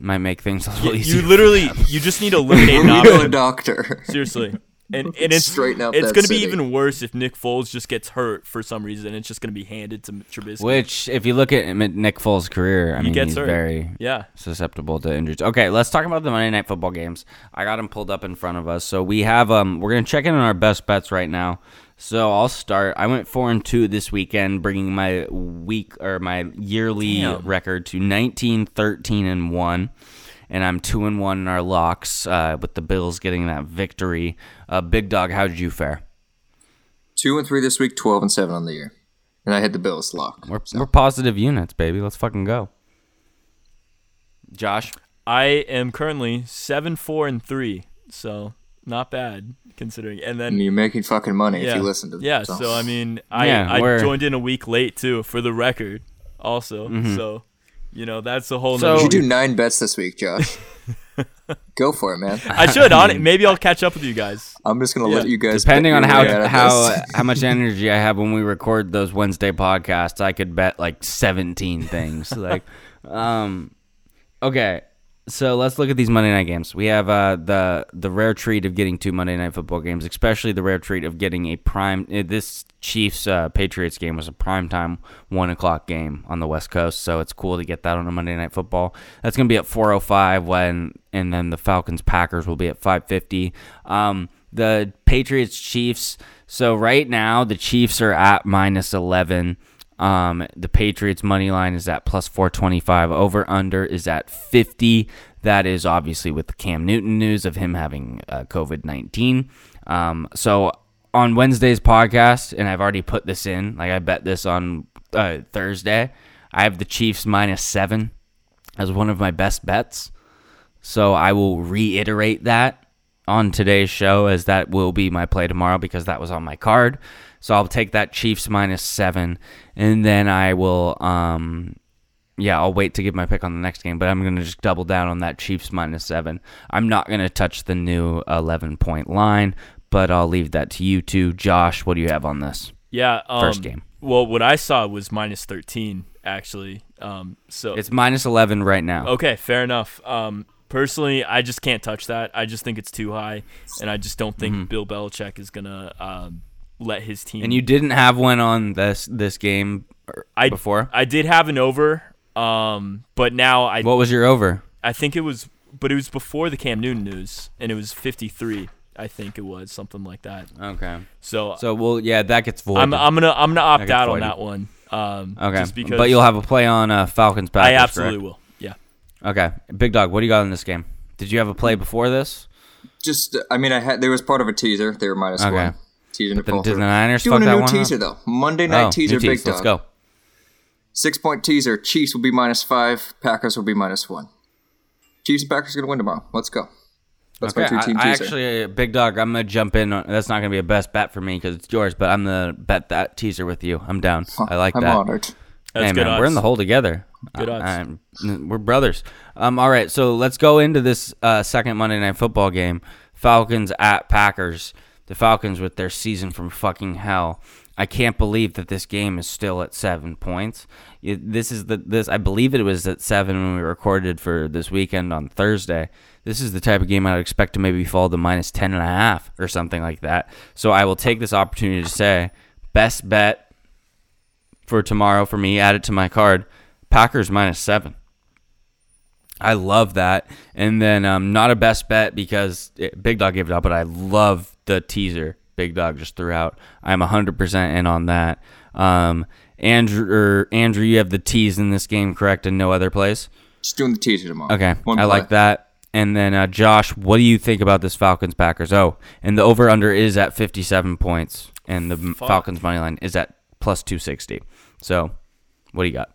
Might make things a little easier. you literally you just need to eliminate an You a doctor. Seriously. And, and it's Straighten out it's going to be even worse if Nick Foles just gets hurt for some reason. It's just going to be handed to Trubisky. Which, if you look at him- Nick Foles' career, I He mean, gets he's hurt. very yeah. susceptible to injuries. Okay, let's talk about the Monday Night Football games. I got them pulled up in front of us. So we have um, we're gonna check in on our best bets right now. So I'll start. I went four and two this weekend, bringing my week or my yearly Damn. record to 19, 13, and one. And I'm two and one in our locks, uh, with the Bills getting that victory. Uh, Big Dog, how did you fare? Two and three this week, twelve and seven on the year, and I had the Bills lock. We're, we're positive units, baby. Let's fucking go. Josh, I am currently seven, four, and three. So not bad considering. And then And you're making fucking money yeah, if you listen to yeah. So. So I mean, I Yeah, I we're- joined in a week late too, for the record. Also, Mm-hmm. so you know that's a whole. Nother So- nother you do nine bets this week, Josh. Go for it, man. I should on it. Maybe I'll catch up with you guys. I'm just gonna let you guys. Depending on how way out of how how much energy I have when we record those Wednesday podcasts, I could bet like 17 things. like, um, okay, so let's look at these Monday night games. We have uh, the the rare treat of getting two Monday night football games, especially the rare treat of getting a prime. uh, This Chiefs uh, Patriots game was a prime time one o'clock game on the West Coast, so it's cool to get that on a Monday night football. That's gonna be at 4:05 when, and then the Falcons Packers will be at 5:50. Um, the Patriots Chiefs. So right now the Chiefs are at minus 11. Um, the Patriots money line is at plus 425. Over under is at 50. That is obviously with the Cam Newton news of him having uh, COVID 19. Um, so on Wednesday's podcast, and I've already put this in, like I bet this on uh, Thursday, I have the Chiefs minus seven as one of my best bets. So I will reiterate that on today's show as that will be my play tomorrow because that was on my card. So I'll take that Chiefs minus seven, and then I will, um, yeah, I'll wait to give my pick on the next game. But I'm gonna just double down on that Chiefs minus seven. I'm not gonna touch the new 11 point line, but I'll leave that to you two. Josh, what do you have on this? Yeah. Um, First game. Well, what I saw was minus thirteen actually. Um, so It's minus 11 right now. Okay, fair enough. Um, personally, I just can't touch that. I just think it's too high, and I just don't think Bill Belichick is gonna um, let his team. And you didn't have one on this this game I before. I did have an over, um, but now I What was your over? I think it was, but it was before the Cam Newton news, and it was fifty three. I think it was something like that. Okay. So, So well, yeah, that gets voided. I'm I'm gonna I'm gonna opt gets out on that one. Um, okay, just because but you'll have a play on uh, Falcons Packers. I absolutely correct? will. Yeah. Okay, Big Dog, what do you got in this game? Did you have a play before this? just, I mean, I had there was part of a teaser. They were minus Okay. one. Teaser to The, fall the through. Niners Doing a new one teaser up? though. Monday night oh, teaser, new big tease. dog. Let's go. Six point teaser. Chiefs will be minus five. Packers will be minus one. Chiefs and Packers are gonna win tomorrow. Let's go. That's Okay, my three I, team I teaser. actually, uh, Big Dog, I'm gonna jump in. That's not gonna be a best bet for me because it's yours, but I'm gonna bet that teaser with you. I'm down. I like I'm that. honored. That's hey good man, we're in the hole together. Good odds. I'm- we're brothers. Um, all right, so let's go into this uh, second Monday night football game. Falcons at Packers. The Falcons with their season from fucking hell. I can't believe that this game is still at seven points. It- this is the this. I believe it was at seven when we recorded for this weekend on Thursday. This is the type of game I would expect to maybe fall to minus ten and a half or something like that. So I will take this opportunity to say best bet for tomorrow for me. Add it to my card. Packers minus seven. I love that. And then um, not a best bet because it, Big Dog gave it up, but I love the teaser Big Dog just threw out. I'm 100% in on that. Um, Andrew, or Andrew, you have the tease in this game, correct? And no other plays? Just doing the teaser tomorrow. Okay, One I play. like that. And then uh, Josh, what do you think about this Falcons Packers? Oh, and the over under is at 57 points, and the Fuck. Falcons money line is at plus 260. So, what do you got?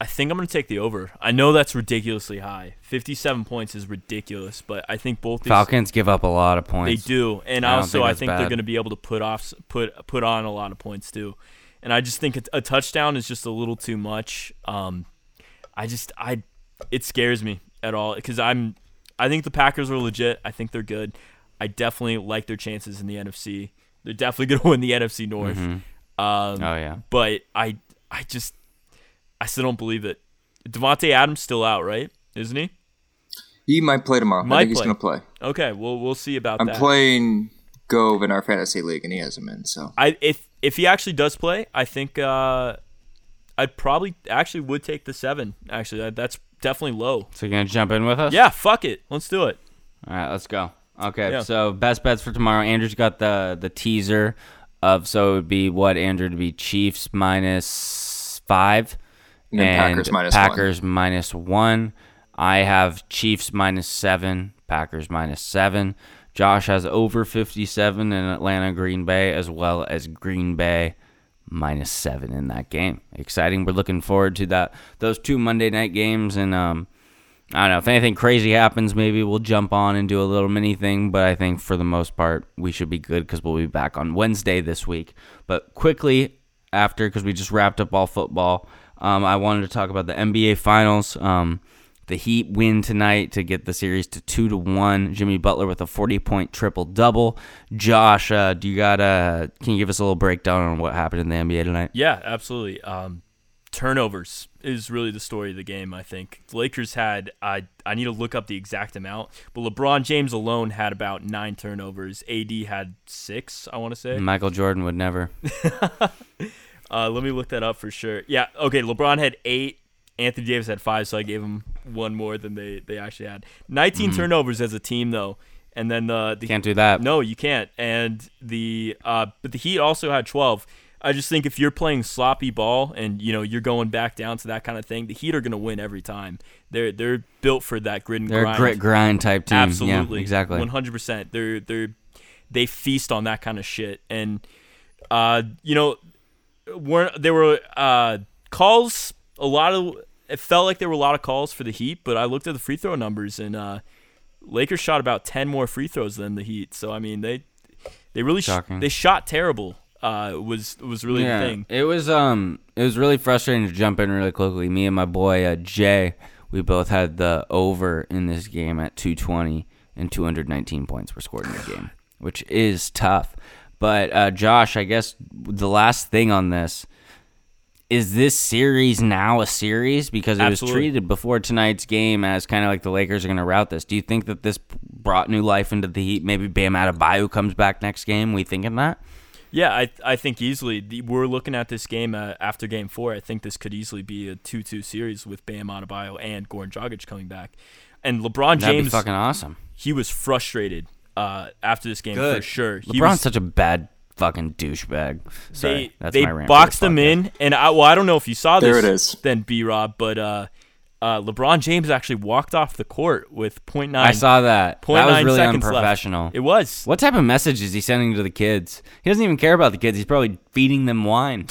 I think I'm going to take the over. I know that's ridiculously high. 57 points is ridiculous, but I think both these Falcons give up a lot of points. they do, and I also think I think they're going to be able to put off put put on a lot of points too. And I just think a, a touchdown is just a little too much. Um, I just I it scares me at all because I'm I think the Packers are legit. I think they're good. I definitely like their chances in the NFC. They're definitely going to win the NFC North. Um, Oh yeah. but I I just I still don't believe it. Davante Adams still out, right? Isn't he? He might play tomorrow. Might I think he's play. gonna play. Okay, well we'll see about that. I'm playing Gove in our fantasy league, and he has him in. So I if if he actually does play, I think uh, I'd probably actually would take the seven. Actually, that, that's definitely low. So you're gonna jump in with us? Yeah, fuck it, let's do it. All right, let's go. Okay, Yeah. so best bets for tomorrow. Andrew's got the the teaser of so it would be what Andrew to be Chiefs minus five And then Packers minus one. Packers minus one. I have Chiefs minus seven, Packers minus seven. Josh has over fifty seven in Atlanta, Green Bay, as well as Green Bay minus seven in that game. Exciting. We're looking forward to that those two Monday night games and um I don't know if anything crazy happens, maybe we'll jump on and do a little mini thing. But I think for the most part, we should be good because we'll be back on Wednesday this week. But quickly after, because we just wrapped up all football, um, I wanted to talk about the NBA Finals. Um, the Heat win tonight to get the series to two to one. Jimmy Butler with a forty-point triple double. Josh, uh, do you got a? Can you give us a little breakdown on what happened in the NBA tonight? Yeah, absolutely. Um, turnovers is really the story of the game. I think the Lakers had. I I need to look up the exact amount, but LeBron James alone had about nine turnovers. AD had six. I want to say. Michael Jordan would never. uh, let me look that up for sure. Yeah. Okay. LeBron had eight. Anthony Davis had five, so I gave him one more than they, they actually had. 19 turnovers as a team though, and then the, the Can't do that. no, you can't. And the uh, but the Heat also had 12. I just think if you're playing sloppy ball and you know you're going back down to that kind of thing, the Heat are going to win every time. They're they're built for that grit and They're grind. grit grind type team. Absolutely, Yeah, exactly. 100. percent They're they're they feast on that kind of shit. And uh, you know, weren't there were uh calls a lot of it felt like there were a lot of calls for the Heat, but I looked at the free throw numbers and uh Lakers shot about 10 more free throws than the Heat. So I mean, they they really sh- they shot terrible. Uh was was really the thing. It was um it was really frustrating to jump in really quickly. Me and my boy uh, Jay, we both had the over in this game at 220 and 219 points were scored in the game, which is tough. But uh, Josh, I guess the last thing on this is this series now a series because it Absolutely. was treated before tonight's game as kind of like the Lakers are going to route this. Do you think that this brought new life into the Heat? Maybe Bam Adebayo comes back next game. We thinking that? Yeah, I I think easily the, we're looking at this game uh, after game 4. I think this could easily be a 2-2 series with Bam Adebayo and Goran Dragic coming back. And LeBron That'd be James fucking awesome. he was frustrated uh, after this game for sure. He LeBron's was, such a bad fucking douchebag. Sorry, they that's they my rant for boxed this him in, and I well I don't know if you saw this. There it is. Then B Rob, but uh, uh, LeBron James actually walked off the court with .9. I saw that. point That was nine really seconds unprofessional. Left. It was. What type of message is he sending to the kids? He doesn't even care about the kids. He's probably feeding them wine.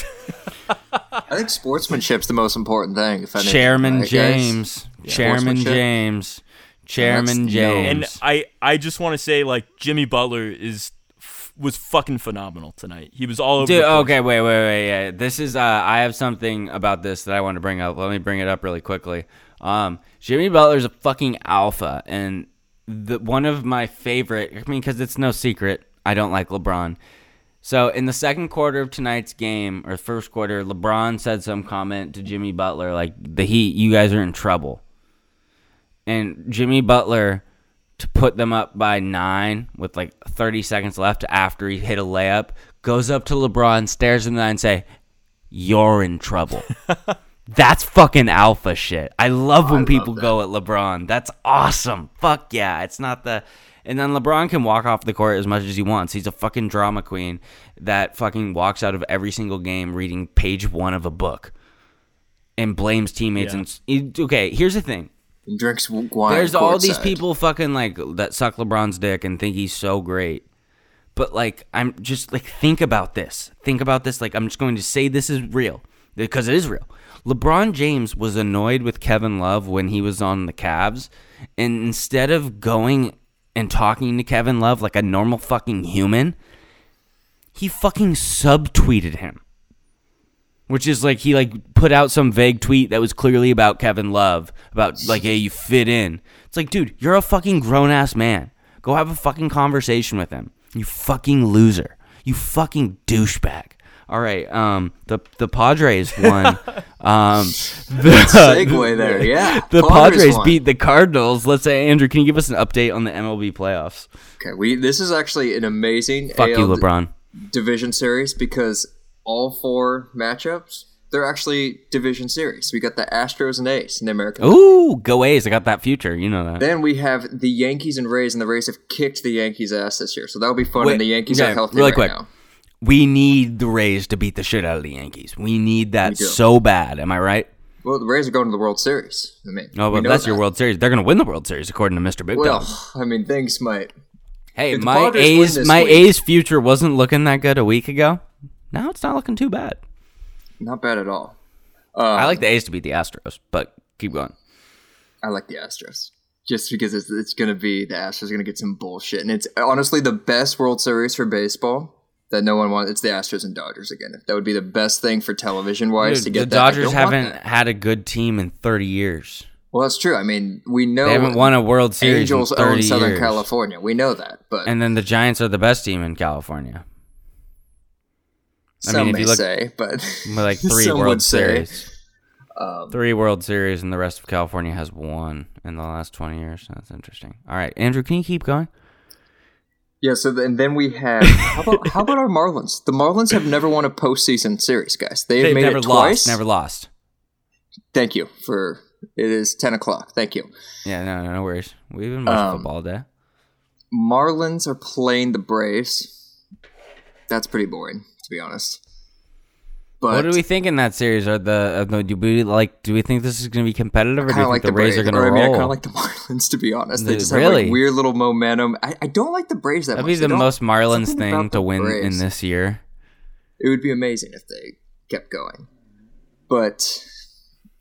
I think sportsmanship's the most important thing. If anything, Chairman right, guys? James. Chairman James. Chairman That's. James. And I I just want to say like Jimmy Butler is f- was fucking phenomenal tonight. He was all over. Dude, the place. okay, wait, wait, wait. Yeah. This is uh I have something about this that I want to bring up. Let me bring it up really quickly. Um Jimmy Butler's a fucking alpha and the one of my favorite I mean cuz it's no secret I don't like LeBron. So in the second quarter of tonight's game or first quarter, LeBron said some comment to Jimmy Butler like the Heat, you guys are in trouble. And Jimmy Butler to put them up by nine with like 30 seconds left after he hit a layup, goes up to LeBron, stares him in the eye, and say, "You're in trouble." That's fucking alpha shit. I love when love people that. go at LeBron. That's awesome. Fuck yeah. It's not the. And then LeBron can walk off the court as much as he wants. He's a fucking drama queen that fucking walks out of every single game reading page one of a book and blames teammates. Yeah. And okay, here's the thing. And drinks wine. There's all these people fucking like that suck LeBron's dick and think he's so great. But like I'm just like think about this. Think about this like I'm just going to say this is real because it is real. LeBron James was annoyed with Kevin Love when he was on the Cavs and instead of going and talking to Kevin Love like a normal fucking human, he fucking subtweeted him. Which is like he like put out some vague tweet that was clearly about Kevin Love about like hey you fit in. It's like dude, you're a fucking grown ass man. Go have a fucking conversation with him. You fucking loser. You fucking douchebag. All right, um the the Padres won. um the, segue there. Yeah, The Padres Padres beat the Cardinals. Let's say Andrew, can you give us an update on the MLB playoffs? Okay, we this is actually an amazing Fuck you, LeBron. division series because all four matchups they're actually division series. We got the Astros and A's in the American. Ooh, go A's. I got that future. You know that. Then we have the Yankees and Rays, and the Rays have kicked the Yankees' ass this year, so that'll be fun. Wait, and the Yankees okay, are healthy really right quick. now. We need the Rays to beat the shit out of the Yankees. We need that We so bad. Am I right? Well, the Rays are going to the World Series. I mean, oh, No, we but know that's your. World Series. They're going to win the World Series according to Mr. Big Well, Dog. I mean, things might. Hey, my A's my week- A's future wasn't looking that good a week ago. Now it's not looking too bad. not bad at all. I like um, the A's to beat the Astros, but keep going. I like the Astros just because it's, it's going to be the Astros are going to get some bullshit, and it's honestly the best World Series for baseball that no one wants. It's the Astros and Dodgers again. That would be the best thing for television wise to get the that. Dodgers haven't that. had a good team in 30 years. Well, that's true. I mean, we know They haven't won a World Series Angels in 30 own Southern years. California. We know that, but And then the Giants are the best team in California. I some mean, if may you look- say, but like three some World would say. Series. Um, Three World Series, and the rest of California has one in the last 20 years. That's interesting. All right, Andrew, can you keep going? Yeah, so then, then we have how about how about our Marlins? The Marlins have never won a postseason series, guys. They have They've made never it twice. lost. Never lost. Thank you for it is ten o'clock. Thank you. Yeah, no, no, no worries. We've been watching Um, football all day. Marlins are playing the Braves. That's pretty boring, to be honest. But What do we think in that series? Are the, uh, are do we like? Do we think this is going to be competitive, or do you like the, Rays are going to or, I roll? mean, I kind of like the Marlins, to be honest. They The- just have really? like weird little momentum. I, I don't like the Braves that That'd much. be the most Marlins thing to the win in this year. It would be amazing if they kept going. But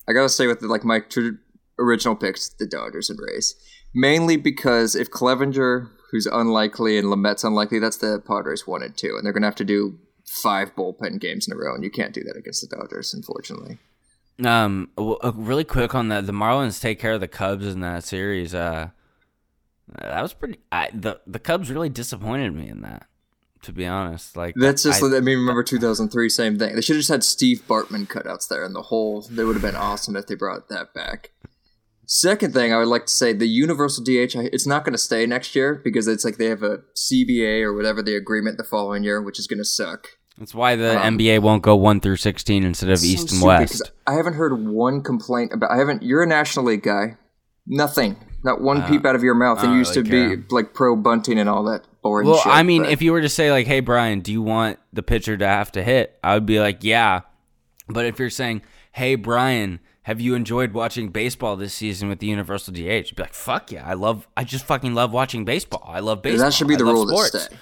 I gotta say, with the, like my tr- original picks, the Dodgers and Rays, mainly because if Clevinger, who's unlikely, and Lamet's unlikely, that's the Padres one and two, and they're gonna have to do five bullpen games in a row, and you can't do that against the Dodgers, unfortunately. Um, uh, really quick on that, the Marlins take care of the Cubs in that series. Uh, that was pretty. I, the the Cubs really disappointed me in that. To be honest, like That's just. I- I, mean, remember 2003, same thing. They should have just had Steve Bartman cutouts there in the whole. They would have been awesome if they brought that back. Second thing, I would like to say the universal DH. It's not going to stay next year because it's like they have a CBA or whatever the agreement the following year, which is going to suck. That's why the Um, NBA won't go one through sixteen instead of So East and West. I haven't heard one complaint about. I haven't. You're a National League guy. Nothing. Not one peep out of your mouth. And you used really to be like pro bunting and all that boring Well, shit. I mean, but- if you were to say like, "Hey, Brian, do you want the pitcher to have to hit?" I would be like, "Yeah." But if you're saying, "Hey, Brian, have you enjoyed watching baseball this season with the Universal DH?" You'd be like, "Fuck yeah, I love. I just fucking love watching baseball. I love baseball. that should be I the rule sports." to stay.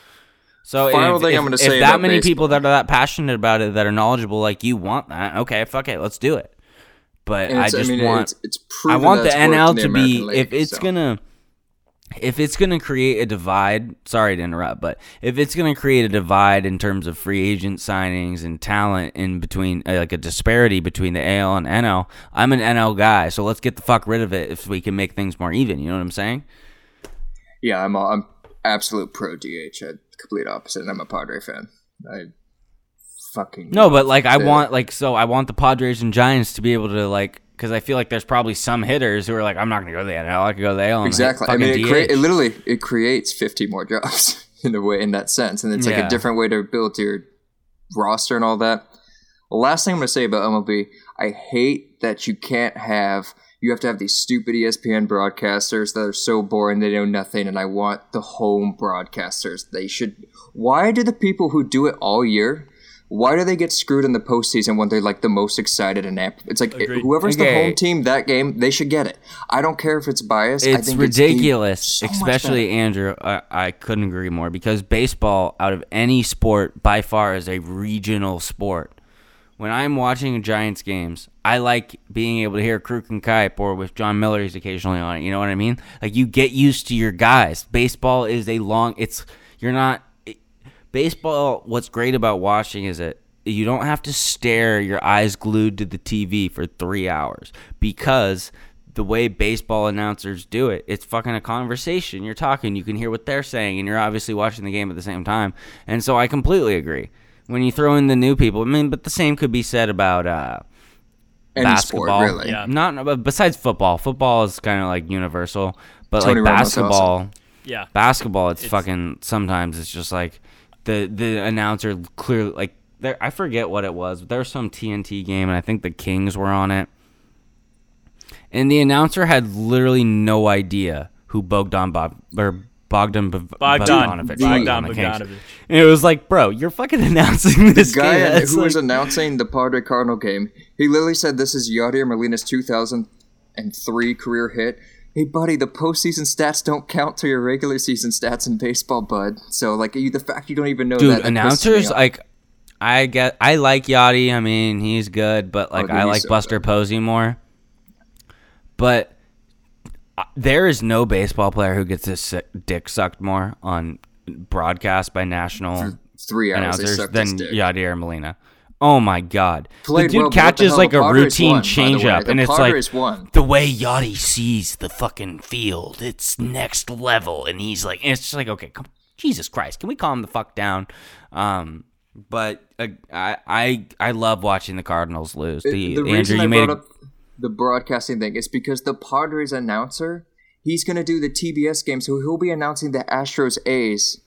So Final if, thing if, I'm gonna if say that many baseball- people that are that passionate about it, that are knowledgeable like you want that, okay, fuck it, let's do it. But I just mean, want It's, it's I want the NL to be American if it's so. gonna if it's gonna create a divide. Sorry to interrupt, but if it's gonna create a divide in terms of free agent signings and talent in between, uh, like a disparity between the AL and NL, I'm an NL guy, so let's get the fuck rid of it if we can make things more even. You know what I'm saying? Yeah, I'm all, I'm absolute pro DH. I'm complete opposite, and I'm a Padre fan. I fucking No, but like I want like so I want the Padres and Giants to be able to like because I feel like there's probably some hitters who are like I'm not gonna go to the NL. I could go to the AL. exactly. I mean, it, crea- it literally it creates 50 more jobs in a way in that sense, and it's like Yeah. a different way to build your roster and all that. The last thing I'm going to say about MLB, I hate that you can't have. You have to have these stupid ESPN broadcasters that are so boring they know nothing, and I want the home broadcasters. They should. Why do the people who do it all year? Why do they get screwed in the postseason when they're like the most excited and amp? It's like eh, Agreed. whoever's Okay. the home team that game, they should get it. I don't care if it's biased. I it's think ridiculous, so especially Andrew. I, I couldn't agree more because baseball, out of any sport, by far is a regional sport. When I'm watching Giants games, I like being able to hear Kruk and Kuip or with Jon Miller, he's occasionally on it. You know what I mean? Like you get used to your guys. Baseball is a long. It's you're not. It, baseball. What's great about watching is that you don't have to stare your eyes glued to the TV for three hours because the way baseball announcers do it, it's fucking a conversation. You're talking, you can hear what they're saying, and you're obviously watching the game at the same time. And so I completely agree. When you throw in the new people, I mean, but the same could be said about uh, Any basketball. sport, really. Yeah. Not besides football. Football is kind of like universal, but Tony like Romo's basketball, Yeah. basketball, it's, It's- fucking. Sometimes it's just like the the announcer clearly like there. I forget what it was. But there was some TNT game, and I think the Kings were on it, and the announcer had literally no idea who Bogdan Bob or Bogdan Bog- Bogdan. Bogdanovic on Bogdan the Kings. Bogdanovic. And it was like, bro, you're fucking announcing this The guy game. who It's was announcing the Padre Cardinal game, he literally said this is Yadier Molina's 2003 career hit. Hey, buddy, the postseason stats don't count to your regular season stats in baseball, bud. So, like, you, the fact you don't even know dude that, me announcers like I get I like Yadi. I mean, he's good, but like dude, I like so Buster good. Posey more. But uh, there is no baseball player who gets his dick sucked more on broadcast by national Three hours announcers than. Yadier Molina. Oh my god. Played the dude well, what the catches like a routine changeup and it's Padres like won. the way Yadi sees the fucking field, it's next level and he's like and it's just like okay, come Jesus Christ, can we calm the fuck down? Um but uh, I I I love watching the Cardinals lose. The, the Andrew, reason you I made brought a, up the broadcasting thing is because the Padres announcer, he's going to do the TBS game, so he'll be announcing the Astros A's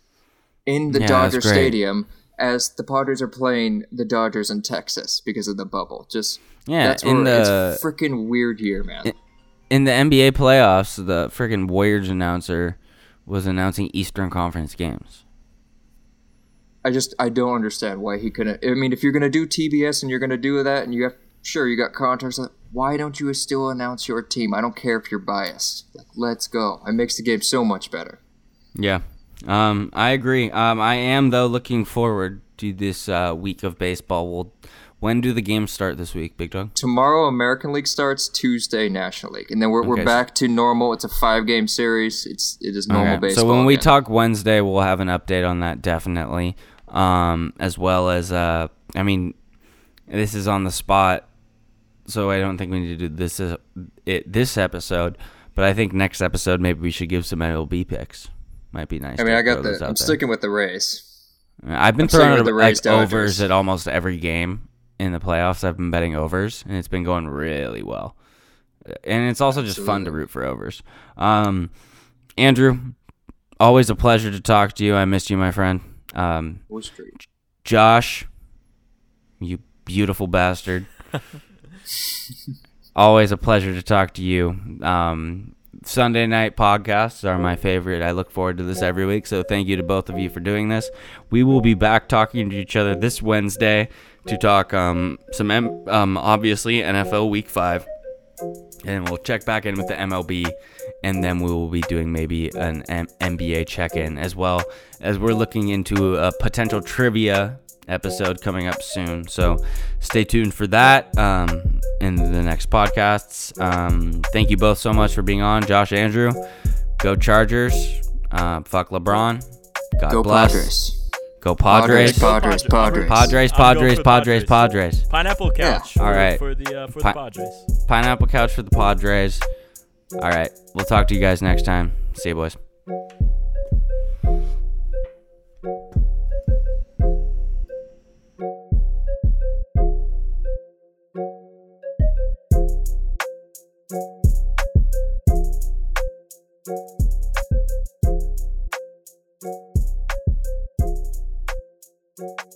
in the Yeah, Dodger. Stadium as the Padres are playing the Dodgers in Texas because of the bubble. Just Yeah, that's in the- it's freaking weird year, man. in the NBA playoffs, the freaking Warriors announcer was announcing Eastern Conference games. I just I don't understand why he couldn't. I mean, if you're gonna do TBS and you're gonna do that, and you have sure you got contracts, why don't you still announce your team? I don't care if you're biased. Like, let's go. It makes the game so much better. Yeah, um, I agree. Um, I am though looking forward to this uh, week of baseball. Well, when do the games start this week, Big Dog? Tomorrow, American League starts. Tuesday, National League, and then we're, Okay, we're back to normal. It's a five game series. It's it is normal Okay, baseball. So when we again. talk Wednesday, we'll have an update on that definitely, um, as well as uh, I mean, this is on the spot, so I don't think we need to do this is it this episode. But I think next episode maybe we should give some MLB picks. Might be nice. I mean, to I got the. I'm there. sticking with the Rays. I've been I'm throwing with the like overs at almost every game in the playoffs. I've been betting overs, and it's been going really well. And it's also just fun to root for overs. Um, Andrew, always a pleasure to talk to you. I missed you, my friend. Um, Josh, you beautiful bastard. Always a pleasure to talk to you. Um, Sunday night podcasts are my favorite. I look forward to this every week. So thank you to both of you for doing this. We will be back talking to each other this Wednesday to talk um, some M- um, obviously NFL Week Five, and we'll check back in with the MLB, and then we will be doing maybe an M- NBA check-in as well as we're looking into a potential trivia episode coming up soon. So stay tuned for that um, in the next podcasts. Um, thank you both so much for being on, Josh, Andrew. Go Chargers. Uh, fuck LeBron. God Go bless. Padres. Go Padres. Padres. Padres. Padres, I'm Padres, Padres, Padres. Padres. Pineapple Yeah. couch. For, All right. For the uh, for Pi- the Padres. Pineapple couch for the Padres. All right. We'll talk to you guys next time. See you, boys. Thank you.